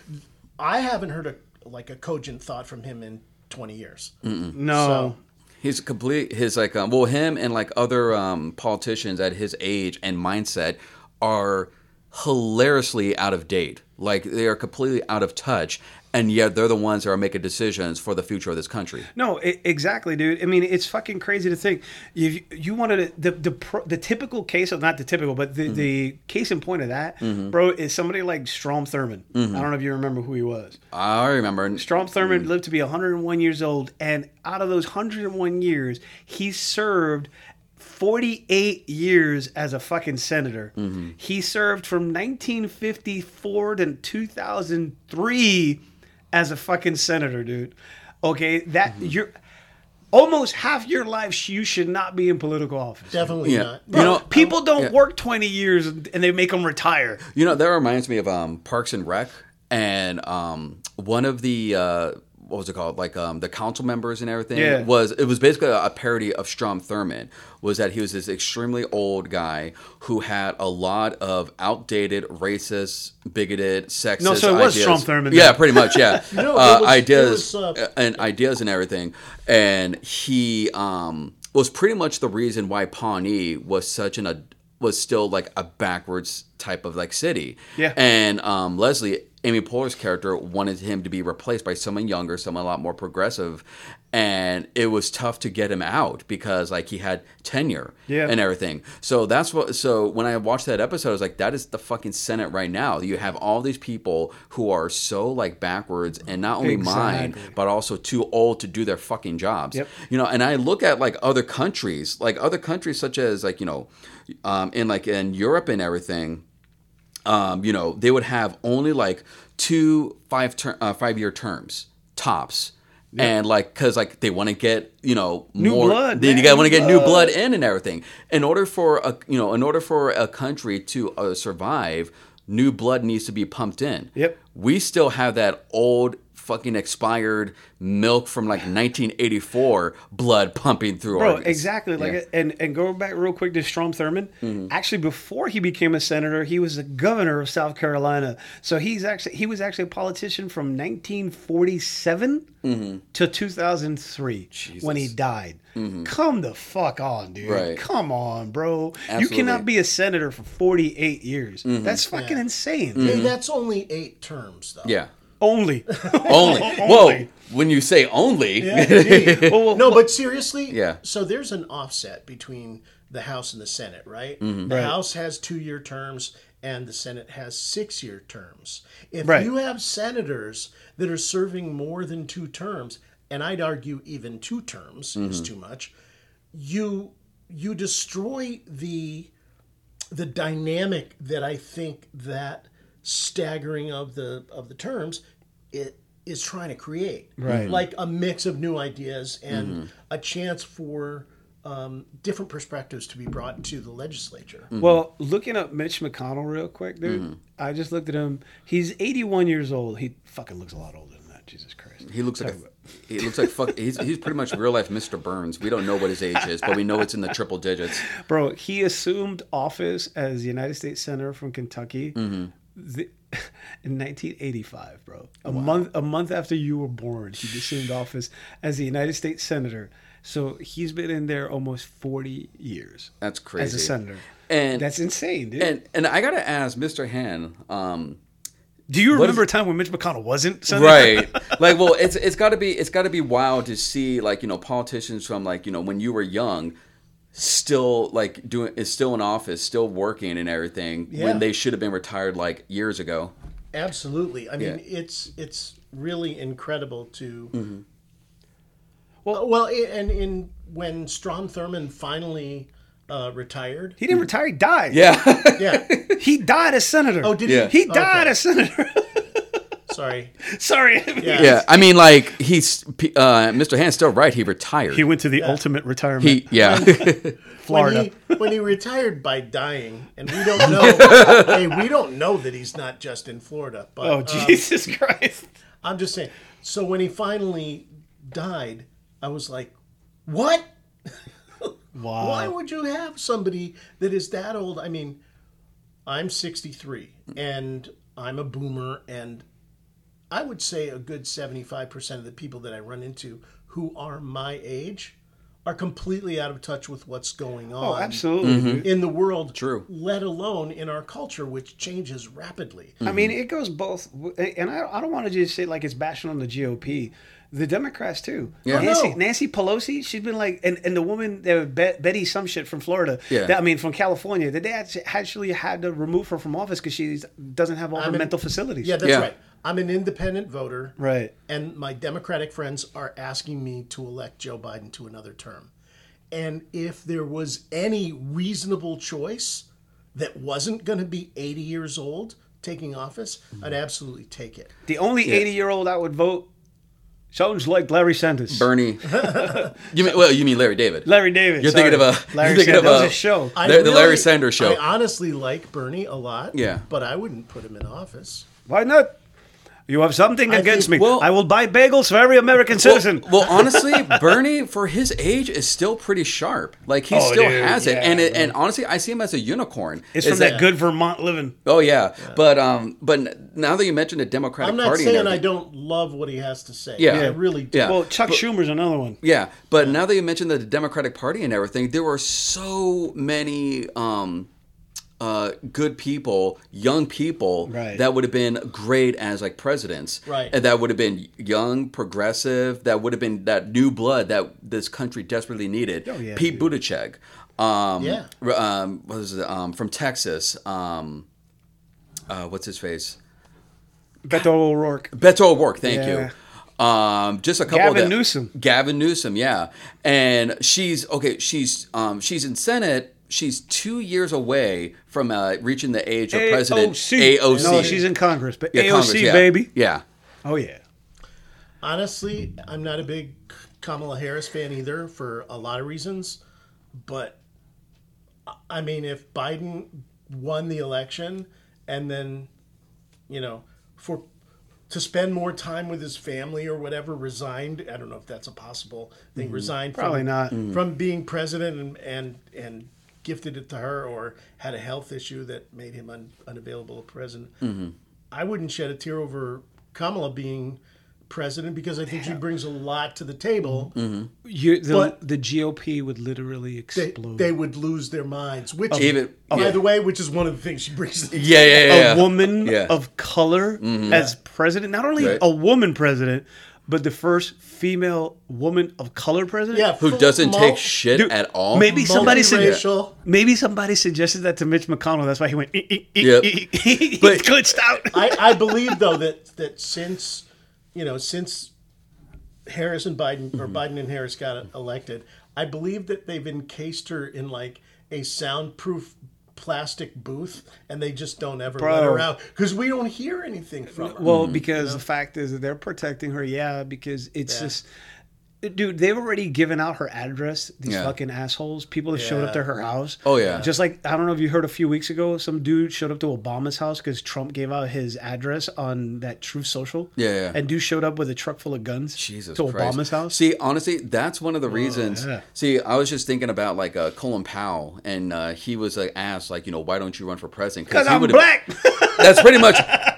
I haven't heard a like a cogent thought from him in 20 years. No. He's complete. His like, um, well, him and like other um, politicians at his age and mindset are hilariously out of date. Like they are completely out of touch, and yet they're the ones that are making decisions for the future of this country. No, i exactly, dude. I mean, it's fucking crazy to think you you wanted to, the the pro, the typical case of not the typical, but the, mm-hmm. the case in point of that, mm-hmm. bro, is somebody like Strom Thurmond. Mm-hmm. I don't know if you remember who he was. I remember. Strom Thurmond mm. lived to be 101 years old, and out of those 101 years, he served 48 years as a fucking senator. He served from 1954 to 2003 as a fucking senator, dude. Okay, that you're almost half your life you should not be in political office. Definitely Yeah. not. You know, People don't yeah. work 20 years and they make them retire. You know, that reminds me of um, Parks and Rec, and um, one of the uh, what was it called? Like um, the council members and everything Yeah. was it was basically a, parody of Strom Thurmond. Was that he was this extremely old guy who had a lot of outdated, racist, bigoted, sexist. No, so it was ideas. Strom Thurmond Yeah, pretty much. Yeah, No, uh, was- ideas was, uh, and ideas and everything, and he um, was pretty much the reason why Pawnee was such an a was still like a backwards type of like city. Yeah. And um, Leslie, Amy Poehler's character, wanted him to be replaced by someone younger, someone a lot more progressive, and it was tough to get him out because like he had tenure Yeah. and everything. So that's what. So when I watched that episode, I was like, that is the fucking Senate right now. You have all these people who are so like backwards and not only Exactly. but also too old to do their fucking jobs. Yep. You know, and I look at like other countries, like other countries such as like you know, um, in like in Europe and everything. Um, you know, they would have only like two five ter- uh, five year terms tops. And like, cause like they want to get you know New more. blood, they man, want to get new blood. blood in and everything. In order for a you know, in order for a country to uh, survive, new blood needs to be pumped in. Yep. We still have that old fucking expired milk from like 1984 blood pumping through Bro, our exactly. Like, Yeah. and and going back real quick to Strom Thurmond. Mm-hmm. Actually, before he became a senator, he was the governor of South Carolina. So he's actually he was actually a politician from 1947 mm-hmm. to 2003 when he died. Mm-hmm. Come the fuck on, dude. Right. Come on, bro. You cannot be a senator for 48 years. That's fucking insane. Hey, that's only eight terms, though. Yeah. Only. Only. Whoa. When you say only, Well, well, No, but seriously, Yeah. So there's an offset between the House and the Senate, right? Mm-hmm. The Right. House has two-year terms, and the Senate has six-year terms. If Right. you have senators that are serving more than two terms, and I'd argue even two terms is Mm-hmm. too much, you you destroy the the dynamic that I think that staggering of the of the terms it is trying to create. Right. Like a mix of new ideas and a chance for um, different perspectives to be brought to the legislature. Well, looking up Mitch McConnell real quick, dude. Mm-hmm. I just looked at him. He's 81 years old. He fucking looks a lot older than that. Jesus Christ. He looks like a, he looks like fuck. He's he's pretty much real life Mr. Burns. We don't know what his age is, but we know it's in the triple digits. Bro, he assumed office as United States Senator from Kentucky Mm-hmm. the, in 1985, bro. A month a month after you were born, he assumed office as the United States Senator. So he's been in there almost 40 years That's crazy. as a senator. And That's insane, dude. and and I gotta ask Mr. Han. Um, Do you remember is- a time when Mitch McConnell wasn't senator? right like well it's it's got to be it's got to be wild to see like you know politicians from like you know when you were young still like doing is still in office still working and everything Yeah. when they should have been retired like years ago Absolutely. I mean, Yeah. it's it's really incredible to. Mm-hmm. Well, well, and in when Strom Thurmond finally uh, retired, He didn't retire. He died. yeah yeah. He died as senator. Oh, did Yeah. he? He died Okay. as senator. Sorry. Sorry. Yeah. yeah i mean like he's uh mr han's still right he retired He went to the ultimate retirement. he yeah Florida. When he, when he retired by dying, and we don't know. hey, we don't know that he's not just in Florida. But oh, um, Jesus Christ. I'm just saying. So when he finally died, I was like, "What? Wow. Why would you have somebody that is that old? I mean, I'm 63 and I'm a boomer, and I would say a good 75% of the people that I run into who are my age are completely out of touch with what's going on Oh, absolutely. dude. in the world, True. let alone in our culture, which changes rapidly. I mean, it goes both, and I, I don't want to just say like it's bashing on the GOP. The Democrats too. Yeah. Nancy, no. Nancy Pelosi, she's been like, and, and the woman, uh, Betty some shit from Florida. Yeah. that- I mean, from California. That they actually- actually had to remove her from office because she doesn't have all her I'm an- mental facilities. Yeah, that's Yeah. right. I'm an independent voter. Right. And my Democratic friends are asking me to elect Joe Biden to another term. And if there was any reasonable choice that wasn't going to be 80 years old taking office, mm-hmm. I'd absolutely take it. The only 80 year old I would vote sounds like Larry Sanders. bernie you mean well you mean larry david Larry David. You're sorry. thinking of a- Larry you're thinking Sanders. of a- a show. I The- the Larry Sanders show. I honestly like Bernie a lot. Yeah. But I wouldn't put him in office. Why not? You have something I against think- me. well- I will buy bagels for every American citizen. Well, well, honestly, Bernie, for his age, is still pretty sharp. Like he Oh, still dude, has it, yeah, and it, and honestly, I see him as a unicorn. it's Is from that good Vermont living. Oh yeah. but um, but now that you mentioned the Democratic I'm not Party, and saying I don't love what he has to say. Yeah. I really do. Yeah. Well, Chuck Schumer's another one. Yeah, but now that you mentioned the Democratic Party and everything, there were so many um, uh, good people, young people Right. that would have been great as like presidents. Right. And that would have been young, progressive. That would have been that new blood that this country desperately needed. Oh, yeah, Pete Buttigieg. Um, Yeah. Um, what was it? Um, from Texas. Um, uh, what's his face? Beto O'Rourke. Beto O'Rourke, thank Yeah. you. Um, just a couple. Of Gavin Newsom. Gavin Newsom, yeah, and she's okay. She's um, she's in Senate. She's two years away from uh, reaching the age of president. AOC. No, she's in Congress, but Yeah, AOC, Congress, yeah. baby. Yeah, Oh, yeah. Honestly, I'm not a big Kamala Harris fan either for a lot of reasons. But I mean, if Biden won the election and then, you know, for to spend more time with his family or whatever, resigned. I don't know if that's a possible thing. Resigned, Probably from, not. from being president and, and and gifted it to her, or had a health issue that made him un, unavailable as president. Mm-hmm. I wouldn't shed a tear over Kamala being president because I think she brings a lot to the table. Mm-hmm. You, the, But- the GOP would literally explode. they would lose their minds. Which, Even- by yeah. the way, which is one of the things she brings. To yeah, yeah, yeah. a yeah. woman Yeah. of color mm-hmm. as president. Not only Right. a woman president, but the first female woman of color president. Yeah, Who doesn't mul- take shit Dude, at all? Maybe somebody said multiracial. maybe somebody suggested that to Mitch McConnell. That's why he went. "Eh, eh, eh, Yep. eh, eh." He But- glitched out. I, I believe though that that since you know since Harris and Biden or Biden and Harris got elected, I believe that they've encased her in like a soundproof plastic booth and they just don't ever Bro. let her out because we don't hear anything from her. Well, because the fact is that they're protecting her, yeah, because it's Yeah. just. Dude, they've already given out her address. These Yeah. fucking assholes. People have showed up to her house. Oh, yeah. Just like I don't know if you heard a few weeks ago, some dude showed up to Obama's house because Trump gave out his address on that Truth Social. Yeah, yeah. And dude showed up with a truck full of guns. Jesus to Christ. Obama's house. See, honestly, that's one of the reasons. yeah. See, I was just thinking about like uh, Colin Powell, and uh, he was like, asked, like, you know, why don't you run for president? Because I'm black. That's pretty much.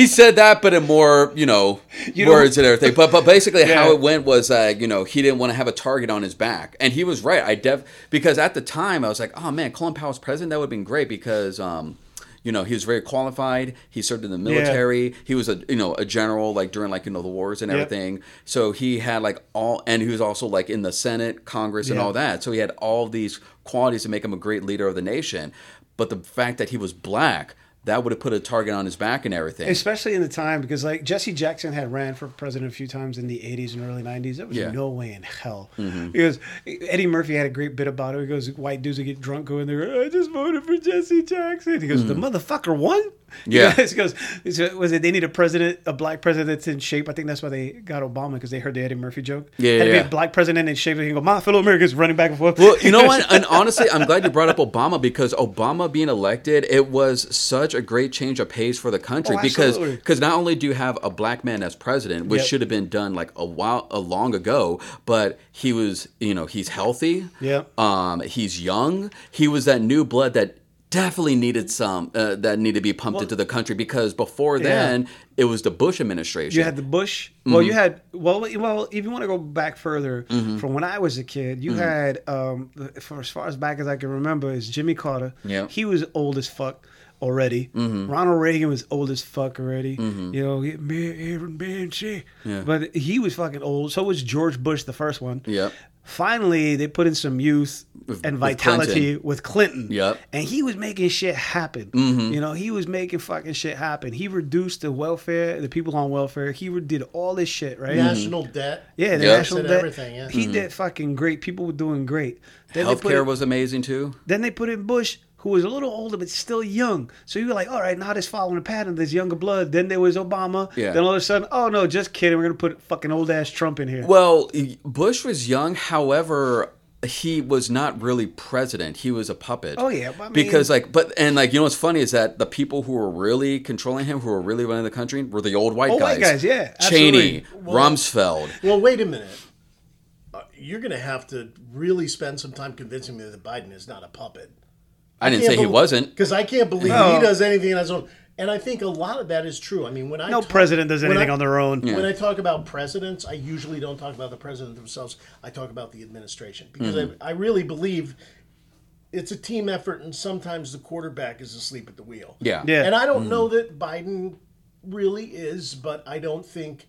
He said that, but in more, you know, You words and everything. But but basically, how it went was, uh, you know, he didn't want to have a target on his back, and he was right. I def because at the time I was like, oh man, Colin Powell's president, that would have been great because, um, you know, he was very qualified. He served in the military. He was a you know a general like during like you know the wars and Yep. everything. So he had like all, and he was also like in the Senate, Congress, and Yeah. all that. So he had all these qualities to make him a great leader of the nation. But the fact that he was black, that would have put a target on his back and everything. Especially in the time, because like Jesse Jackson had ran for president a few times in the 80s and early 90s. There was Yeah. Mm-hmm. no way in hell. Because Eddie Murphy had a great bit about it. He goes, White dudes would get drunk going there, I just voted for Jesse Jackson. He goes, The motherfucker won? Yeah. He goes, Was it they need a president, a black president that's in shape? I think that's why they got Obama, because they heard the Eddie Murphy joke. Yeah, Had to yeah, be a black president in shape. He can go, My fellow Americans running back and forth. Well, you know what? And honestly, I'm glad you brought up Obama because Obama being elected, it was such a great change of pace for the country Oh, because because not only do you have a black man as president, which Yep. should have been done like a while a long ago, but he was you know he's healthy, Yeah. um, he's young, he was that new blood that definitely needed some uh, that needed to be pumped into the country because before then it was the Bush administration. You had the Bush. Mm-hmm. Well, you had well, well. If you want to go back further from when I was a kid, you Mm-hmm. had um, for as far as back as I can remember, is Jimmy Carter. Yeah. he was old as fuck already. Mm-hmm. Ronald Reagan was old as fuck already. You know, me, Aaron Banshee. Yeah. But he was fucking old. So was George Bush, the first one. Yep. Finally, they put in some youth With- and with vitality Clinton. with Clinton. Yep. Mm-hmm. And he was making shit happen. You know, he was making fucking shit happen. He reduced the welfare, the people on welfare. He did all this shit, right? National debt. Yeah, the Yep. national debt. everything, yeah. He did fucking great. People were doing great. Then they put Healthcare in- was amazing too. Then they put in Bush, who was a little older but still young. So you were like, all right, now this following the pattern. There's younger blood. Then there was Obama. Yeah. Then all of a sudden, oh no, just kidding. We're gonna put fucking old ass Trump in here. Well, Bush was young, however, he was not really president. He was a puppet. Oh, yeah, but I mean- because like, but and like, you know what's funny is that the people who were really controlling him, who were really running the country, were the old white Old guys. white guys, yeah, Cheney, absolutely. Rumsfeld. Well, wait a minute. Uh, you're going to have to really spend some time convincing me that Biden is not a puppet. I didn't say he wasn't. Because I can't believe No. he does anything on his own. And I think a lot of that is true. I mean, when I no talk- president does anything I- on their own. When I talk about presidents, I usually don't talk about the president themselves. I talk about the administration because Mm-hmm. I, I really believe it's a team effort, and sometimes the quarterback is asleep at the wheel. Yeah. Yeah. And I don't know Mm-hmm. that Biden really is, but I don't think,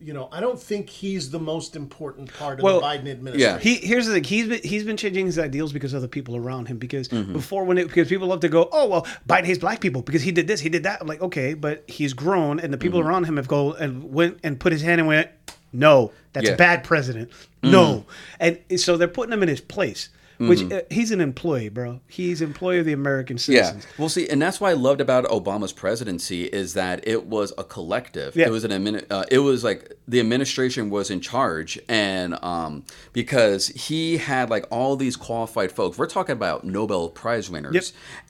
you know, I don't think he's the most important part of Well, the Biden administration. He here's the thing. He's been he's been changing his ideals because of the people around him. Because Mm-hmm. before when it because people love to go, oh well, Biden hates black people because he did this, he did that. I'm like, okay, but he's grown and the people Mm-hmm. around him have go and went and put his hand and went, no, that's Yeah. a bad president. Mm-hmm. No, and so they're putting him in his place. Which uh, he's an employee, bro. He's employee of the American citizens. Yeah. Well, see, and that's what I loved about Obama's presidency is that it was a collective. Yeah. It was an admin. Uh, it was like the administration was in charge, and um, because he had like all these qualified folks. We're talking about Nobel Prize winners, Yep.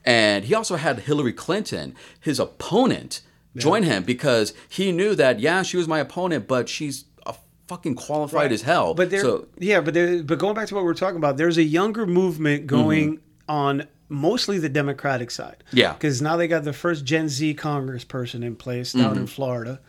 and he also had Hillary Clinton, his opponent, join him because he knew that yeah, she was my opponent, but she's fucking qualified as hell. But there, so yeah, but there, but going back to what we are talking about, there's a younger movement going on mostly the Democratic side. Mm-hmm. Yeah. because now they got the first Gen Z Congress person in place down Mm-hmm. in Florida.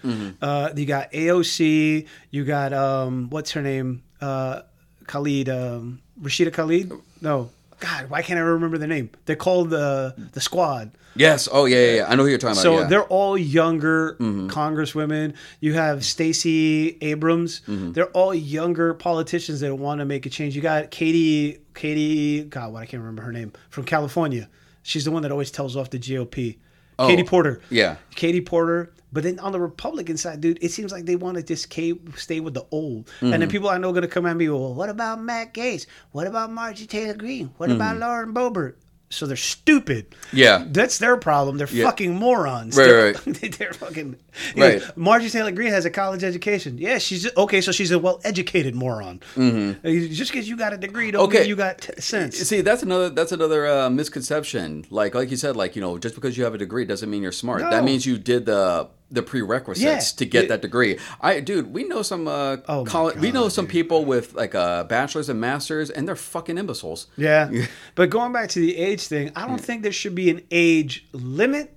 Uh, you got AOC. You got um, what's her name? Uh, Khalid, um, Rashida Khalid. No, God, why can't I remember the name? They're called the the Squad. Yes, oh yeah, yeah, yeah. I know who you're talking So about. yeah. they're all younger Mm-hmm. congresswomen. You have Stacey Abrams. Mm-hmm. They're all younger politicians that want to make a change. You got Katie, Katie, God, what I can't remember her name from California. She's the one that always tells off the GOP. Katie Porter. Oh, yeah. Katie Porter. But then on the Republican side, dude, it seems like they want to just stay with the old. And Mm-hmm. then people I know are going to come at me, well, what about Matt Gaetz? What about Margie Taylor Greene? What about Mm-hmm. Lauren Boebert? So they're stupid. Yeah. That's their problem. They're Yeah. fucking morons. Right, they're, right. they're fucking. Right. Marjorie Taylor Greene has a college education. Yeah, she's okay. So she's a well-educated moron. Mm-hmm. Just because you got a degree, don't Okay. mean you got t- sense. See, that's another that's another uh, misconception. Like like you said, like you know, just because you have a degree doesn't mean you're smart. No. That means you did the the prerequisites Yeah. to get that degree. I dude, we know some uh, Oh college, we know God, some people with like a bachelor's and masters, and they're fucking imbeciles. Yeah. But going back to the age thing, I don't think there should be an age limit.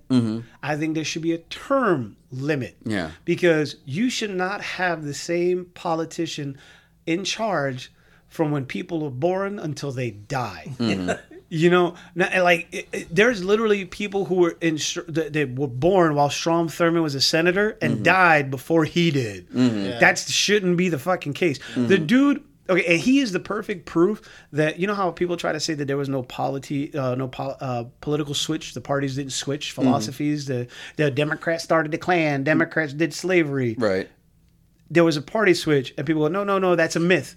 I think there should be a term limit. Mm-hmm. Yeah. Because you should not have the same politician in charge from when people are born until they die. Mm-hmm. You know, now, like it, it- there's literally people who were in Str- that, that were born while Strom Thurmond was a senator and Mm-hmm. died before he did. That shouldn't be the fucking case. The dude Okay, and he is the perfect proof that you know how people try to say that there was no polity, uh, no pol- uh, political switch. The parties didn't switch philosophies. The the Democrats started the Klan. Democrats did slavery. Right. There was a party switch, and people go, no, no, no, that's a myth.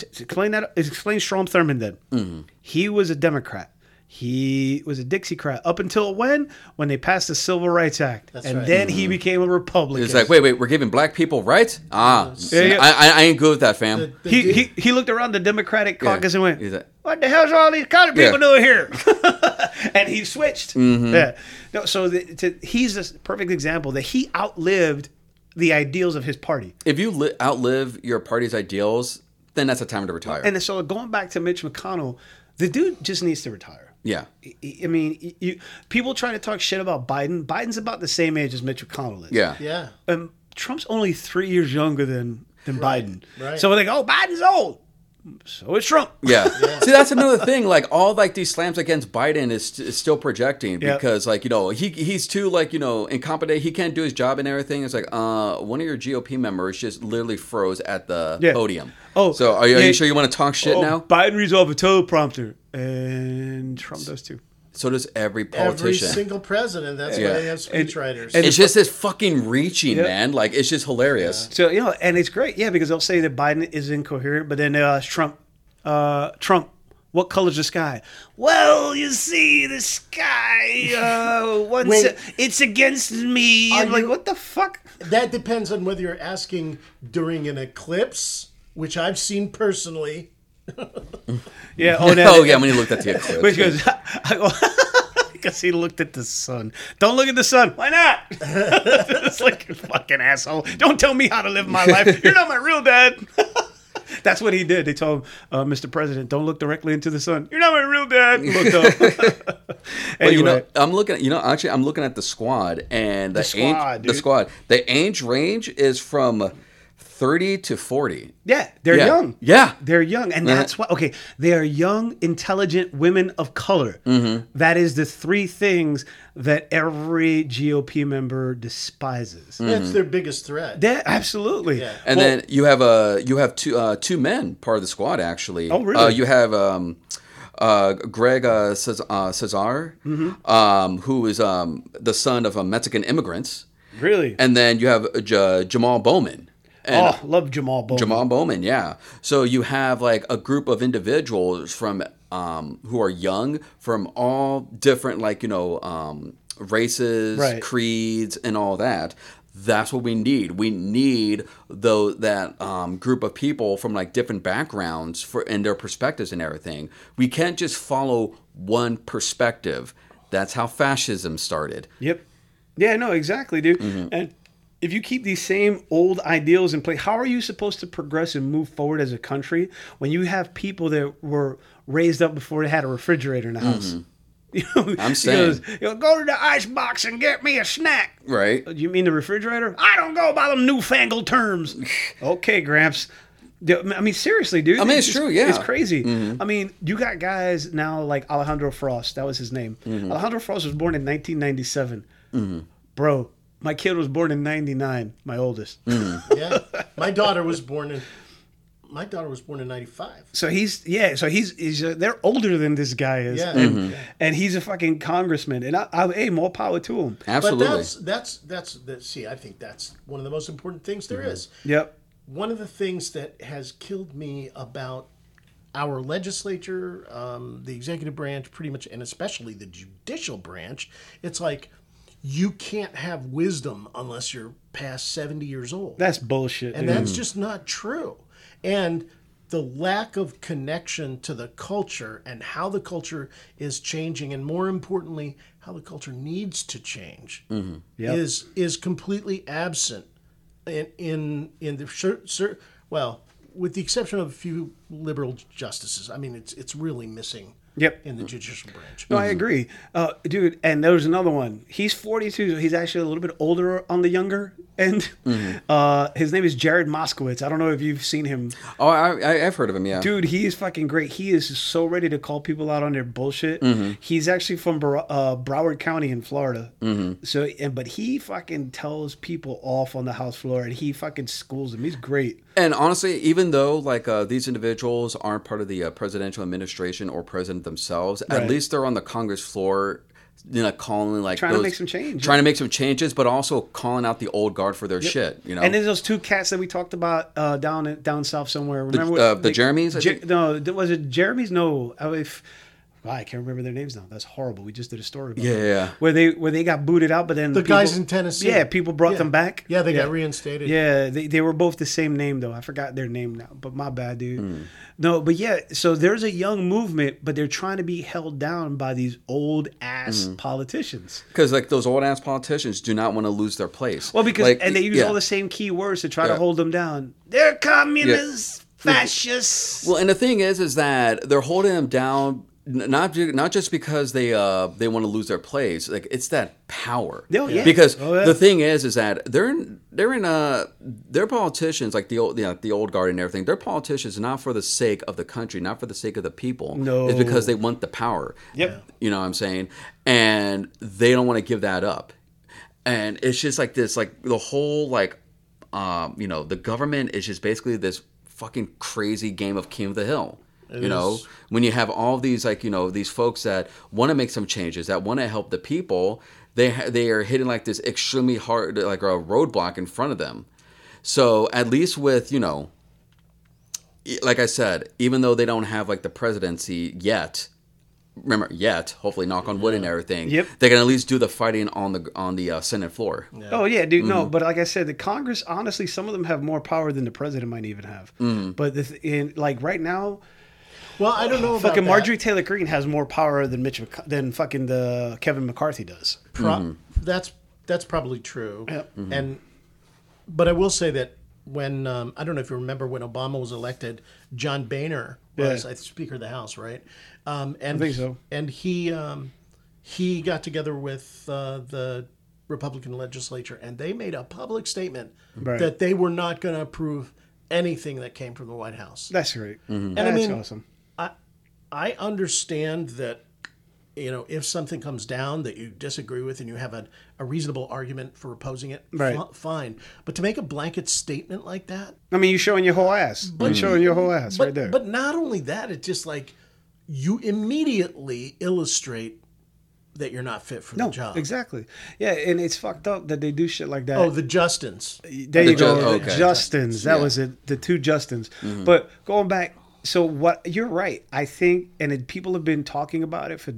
T- t- explain that. Explain Strom Thurmond then. Mm-hmm. He was a Democrat. He was a Dixiecrat up until when? When they passed the Civil Rights Act, and right. then he became a Republican. It's like, wait, wait, we're giving black people rights? Ah, Yeah, yeah. I, I, I ain't good with that, fam. The- the he, dude- he he looked around the Democratic caucus and went, He's like- "What the hell's all these colored Yeah. people doing here?" and he switched. Mm-hmm. Yeah. No, so the, to, he's a perfect example that he outlived the ideals of his party. if you li- outlive your party's ideals, then that's a time to retire. And so going back to Mitch McConnell, the dude just needs to retire. yeah. I- I mean, you, people try to talk shit about Biden. Biden's about the same age as Mitch McConnell is. Yeah. yeah. Um, Trump's only three years younger than than Biden. right. So they go, oh, Biden's old. So it's Trump. Yeah. See, that's another thing. Like all like these slams against Biden is, is still projecting Yep. because like you know he he's too like you know incompetent. He can't do his job and everything. It's like uh one of your GOP members just literally froze at the Yeah. podium. Oh, so are you, are you sure you want to talk shit Oh, now? Biden reads off a teleprompter, and Trump does too. So does every politician. Every single president. That's Yeah. why they have speechwriters. and- it's just this fucking reaching, Yeah. man. Like it's just hilarious. So you know, and it's great, yeah, because they'll say that Biden is incoherent, but then uh, Trump, uh, Trump, what color's the sky? Well, you see, the sky, uh, once Wait. it's against me. I'm like, you- what the fuck? that depends on whether you're asking during an eclipse, which I've seen personally. Yeah. Oh, that, Oh yeah, when he looked at the eclipse. Which goes, because he looked at the sun. Don't look at the sun. Why not? it's like you fucking asshole. Don't tell me how to live my life. You're not my real dad. That's what he did. They told him, uh, Mr. President, don't look directly into the sun. You're not my real dad. Looked up. Anyway, you know, I'm looking at you know actually I'm looking at the squad and the, squad, age, the squad. The age range is from 30 to 40. yeah, they're Yeah. young. Yeah. They're young. And that's why, okay, they are young, intelligent women of color. Mm-hmm. That is the three things that every GOP member despises. That's their biggest threat. Yeah, absolutely. Yeah. And Well, then you have uh, you have two uh, two men part of the squad actually. Oh, really? Uh, you have um, uh, Greg uh, uh, Casar, Mm-hmm. um, who is um, the son of uh, Mexican immigrants, really. and then you have uh, J- Jamal Bowman. And oh, love Jamal Bowman. Jamal Bowman, yeah. So you have like a group of individuals from um, who are young from all different like you know um, races, Right. creeds, and all that. That's what we need. We need though that um, group of people from like different backgrounds for and their perspectives and everything. We can't just follow one perspective. That's how fascism started. Yep. Yeah, no, exactly, dude. Mm-hmm. And if you keep these same old ideals in place, how are you supposed to progress and move forward as a country when you have people that were raised up before they had a refrigerator in the house? You know, Mm-hmm. I'm saying. goes, you know, go to the ice box and get me a snack. Right. You mean the refrigerator? I don't go by them newfangled terms. okay, Gramps. I mean, seriously, dude. I mean, it's true, yeah. Mm-hmm. It's crazy. I mean, you got guys now like Alejandro Frost. That was his name. Mm-hmm. Alejandro Frost was born in 1997. Bro, my kid was born in 99, my oldest. Mm-hmm. Yeah. My daughter was born in. My daughter was born in '95. So he's, yeah, so he's, he's uh, they're older than this guy is. Yeah. And, Mm-hmm. and he's a fucking congressman. And I, I, hey, more power to him. Absolutely. But that's that's that's that. See, I think that's one of the most important things there is. Yep. One of the things that has killed me about our legislature, um, the executive branch, pretty much, and especially the judicial branch, it's like you can't have wisdom unless you're past 70 years old. That's bullshit. and dude. that's mm. just not true. And the lack of connection to the culture and how the culture is changing, and more importantly, how the culture needs to change, mm-hmm. Yep. is is completely absent in in in the cer- cer- well, with the exception of a few liberal justices. I mean, it's it's really missing. Yep. In the judicial branch. No, I agree, uh, dude. And there's another one. He's 42. He's actually a little bit older on the younger end. Uh, his name is Jared Moskowitz. I don't know if you've seen him, Oh, I, I, I've heard of him. Yeah. dude. He is fucking great. He is so ready to call people out on their bullshit. Mm-hmm. He's actually from Bro- uh, Broward County in Florida. Mm-hmm. So, and but he fucking tells people off on the house floor, and he fucking schools them. He's great. And honestly, even though like uh, these individuals aren't part of the uh, presidential administration or president themselves, Right. at least they're on the Congress floor, you know, calling like Trying to make some change. trying to make some changes, but also calling out the old guard for their shit. You know, And then those two cats that we talked about uh, down down south somewhere. Remember uh, the Jeremys, I Je- think? no, was it Jeremy's? No, if, wow, I can't remember their names now. That's horrible. We just did a story about Yeah, them. yeah, yeah. Where they where they got booted out, but then The people- guys in Tennessee. Yeah, people brought Yeah. them back. Yeah, they yeah. got reinstated. Yeah, they, they were both the same name though. I forgot their name now, but my bad, dude. Hmm. No, but yeah, so there's a young movement, but they're trying to be held down by these old ass Hmm. politicians. because like those old ass politicians do not want to lose their place. Well, because Like, and they use yeah. all the same key words to try to hold them down. They're communists, fascists. Well, and the thing is, is that they're holding them down n- not not just because they uh they want to lose their place. Like it's that power. Oh, yeah. Because Oh, yeah. the thing is, is that they're in, they're in uh they're politicians like the old you know, the old guard and everything. They're politicians not for the sake of the country, not for the sake of the people. No. it's because they want the power. Yep. You know what I'm saying? And they don't want to give that up. And it's just like this, like the whole like um, you know, the government is just basically this fucking crazy game of King of the Hill. You know, is. when you have all these like you know these folks that want to make some changes, that want to help the people, they ha- they are hitting like this extremely hard like a roadblock in front of them. So at least with you know, like I said, even though they don't have like the presidency yet, remember yet, hopefully knock on wood and everything, Yep. they can at least do the fighting on the on the uh, Senate floor. Oh yeah, dude. No, Mm-hmm. but like I said, the Congress, honestly, some of them have more power than the president might even have. Mm-hmm. But the th- in like right now, Well, I don't know about fucking that. Marjorie Taylor Greene has more power than Mitch Mc- than fucking the Kevin McCarthy does. Pro- That's that's probably true. Yep. And but I will say that when um, I don't know if you remember when Obama was elected, John Boehner was Yeah. I Speaker of the House, right? Um, and think so. And he um, he got together with uh, the Republican legislature, and they made a public statement Right. that they were not going to approve anything that came from the White House. That's great. And That's I mean, awesome. I I understand that you know if something comes down that you disagree with and you have a, a reasonable argument for opposing it, Right. fi- fine. But to make a blanket statement like that, I mean, you're showing your whole ass. You're showing your whole ass but right there. but not only that, it's just like you immediately illustrate that you're not fit for no, the job. exactly. Yeah, and it's fucked up that they do shit like that. Oh, the Justins. There you The Ju- go. okay. The Justins. That Yeah. was it. The two Justins. Mm-hmm. But going back, so what you're right. I think, and it, people have been talking about it for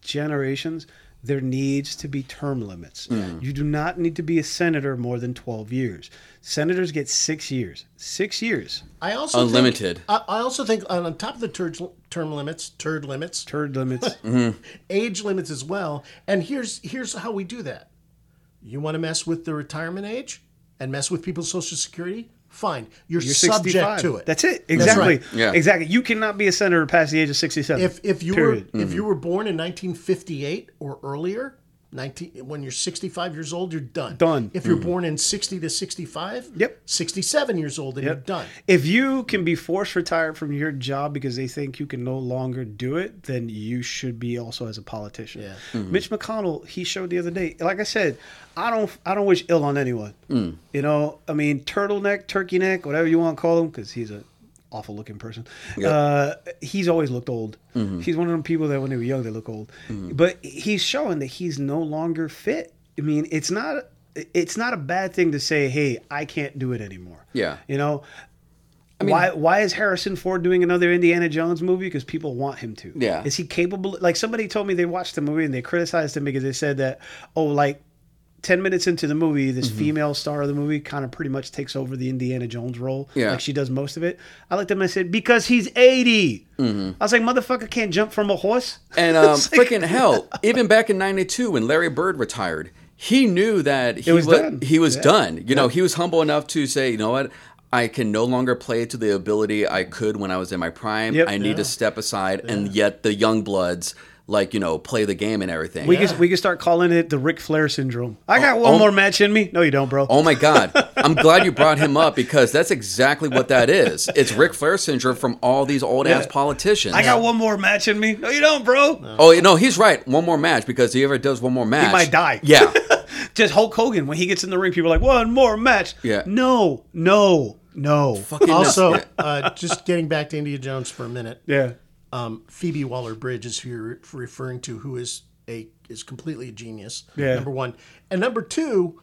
generations. There needs to be term limits. Hmm. You do not need to be a senator more than 12 years. Senators get six years. Six years. I also think- Unlimited. I, I also think on, on top of the turd, term limits, turd limits, Turd limits. Mm-hmm. age limits as well. And here's here's how we do that. You want to mess with the retirement age and mess with people's social security? Fine. You're, You're subject 65. to it. That's it. Exactly. right. Yeah. Exactly. You cannot be a senator past the age of 67. if if you Period. were if you mm-hmm. were born in 1958 or earlier, 19 when you're 65 years old, you're done. Done. If you're mm-hmm. born in 60 to 65, Yep. 67 years old, and you're done. If you can be forced retired from your job because they think you can no longer do it, then you should be also as a politician. Yeah. Mm-hmm. Mitch McConnell, he showed the other day. Like I said, I don't, I don't wish ill on anyone. Mm. You know, I mean, turtleneck, turkey neck, whatever you want to call him, because he's a awful looking person. Uh, he's always looked old. He's one of them people that when they were young they look old. But he's showing that he's no longer fit. I mean, it's not. It's not a bad thing to say, "Hey, I can't do it anymore." Yeah. You know, why why is Harrison Ford doing another Indiana Jones movie? Because people want him to. Yeah. Is he capable? Like somebody told me they watched the movie and they criticized him because they said that oh like. 10 minutes into the movie, this Mm-hmm. female star of the movie kind of pretty much takes over the Indiana Jones role. Yeah. Like she does most of it. I looked at him and I said, because he's 80. Mm-hmm. I was like, motherfucker can't jump from a horse. And um, like- freaking hell, even back in '92 when Larry Bird retired, he knew that he was was, done. he was Yeah. done. You know, he was humble enough to say, you know what. I can no longer play to the ability I could when I was in my prime. Yep. I need to step aside, and yet the young bloods, like you know, play the game and everything. We can we can start calling it the Ric Flair syndrome. I got one oh. more match in me. No, you don't, bro. Oh my God. I'm glad you brought him up because that's exactly what that is. It's Ric Flair syndrome from all these old ass politicians. I got one more match in me. No, you don't, bro. Oh, no, he's right. One more match because he ever does one more match. He might die. Yeah. Just Hulk Hogan when he gets in the ring, people are like one more match. Yeah. No, no, no. Fucking Also, yeah. uh, just getting back to India Jones for a minute. Yeah. Um, Phoebe Waller Bridge is who you're referring to, who is a is completely a genius. Yeah. Number one, and number two,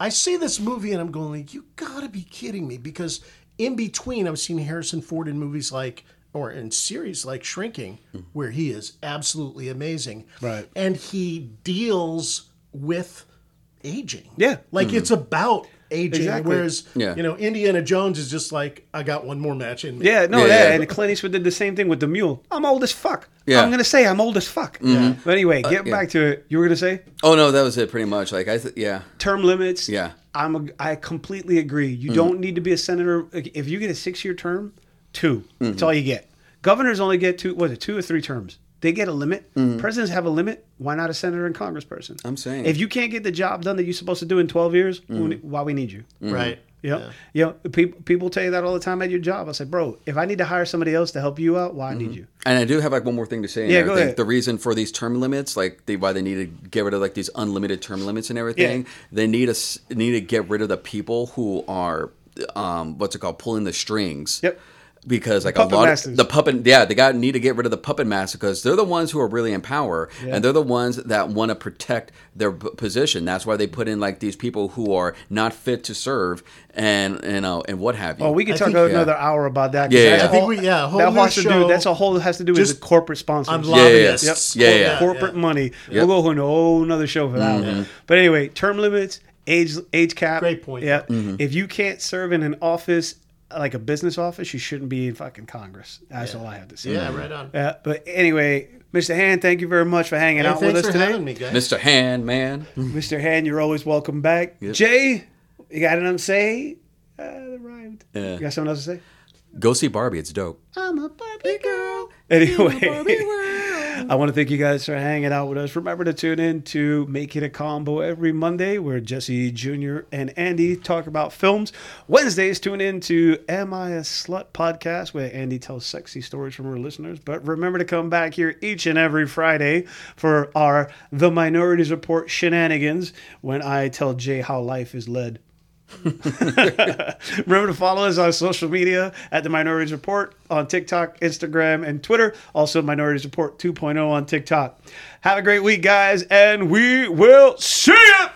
I see this movie and I'm going like, you gotta be kidding me, because in between I've seen Harrison Ford in movies like or in series like Shrinking, where he is absolutely amazing. Right. And he deals with aging. Yeah. Like it's about aging. Exactly. Whereas Yeah. you know, Indiana Jones is just like, I got one more match in me. Yeah, no, Yeah, yeah, yeah. and Clint Eastwood did the same thing with the mule. I'm old as fuck. Yeah. I'm gonna say I'm old as fuck. Mm-hmm. But anyway, uh, get yeah. back to it. You were gonna say Oh no, that was it pretty much. Like I, th- yeah, term limits. Yeah. I'm. A, I completely agree. You mm-hmm. don't need to be a senator if you get a six year term. 2 That's mm-hmm. all you get. Governors only get two. Was it two or three terms? They get a limit. Mm-hmm. Presidents have a limit. Why not a senator and congressperson? I'm saying. if you can't get the job done that you're supposed to do in 12 years, mm-hmm. why we need you? Mm-hmm. Right. You know, you know, people people tell you that all the time at your job. I say, bro, if I need to hire somebody else to help you out, why I need you? and I do have like one more thing to say. and Yeah, go everything. ahead. The reason for these term limits, like they, why they need to get rid of like these unlimited term limits and everything, Yeah. they need us need to get rid of the people who are, um, what's it called, pulling the strings. Yep. Because like puppet a lot masters. of the puppet, yeah, they got need to get rid of the puppet master because they're the ones who are really in power and they're the ones that want to protect their p- position. That's why they put in like these people who are not fit to serve and you know and what have you. Oh, we could I talk think- another hour about that Yeah, that's yeah. a I think we- yeah, a whole that has to do. That's a whole has to do with the corporate sponsors. on Yeah, yeah, yeah. lobbyists. Yeah, yeah. corporate money. Yep. We'll go into a whole another show for that. one. But anyway, term limits, age age cap. Great point. Yeah. Mm-hmm. If you can't serve in an office like a business office, you shouldn't be in fucking Congress. That's all I have to say. Yeah, right on. Yeah, but anyway, Mr. Hand, thank you very much for hanging Hey, out with thanks us for today. having me, guys. Mr. Hand Man. Mr. Hand, you're always welcome back. Jay, you got anything to say? Uh, that rhymed. Yeah. You got something else to say? Go see Barbie. It's dope. I'm a Barbie girl. Anyway, I want to thank you guys for hanging out with us. Remember to tune in to Make It a Combo every Monday, where Jesse Jr. and Andy talk about films. Wednesdays, tune in to Am I a Slut podcast, where Andy tells sexy stories from her listeners. But remember to come back here each and every Friday for our The Minorities Report shenanigans, when I tell Jay how life is led. Remember to follow us on social media at the Minorities Report on TikTok, Instagram, and Twitter. Also, Minorities Report 2.0 on TikTok. Have a great week, guys, and we will see you.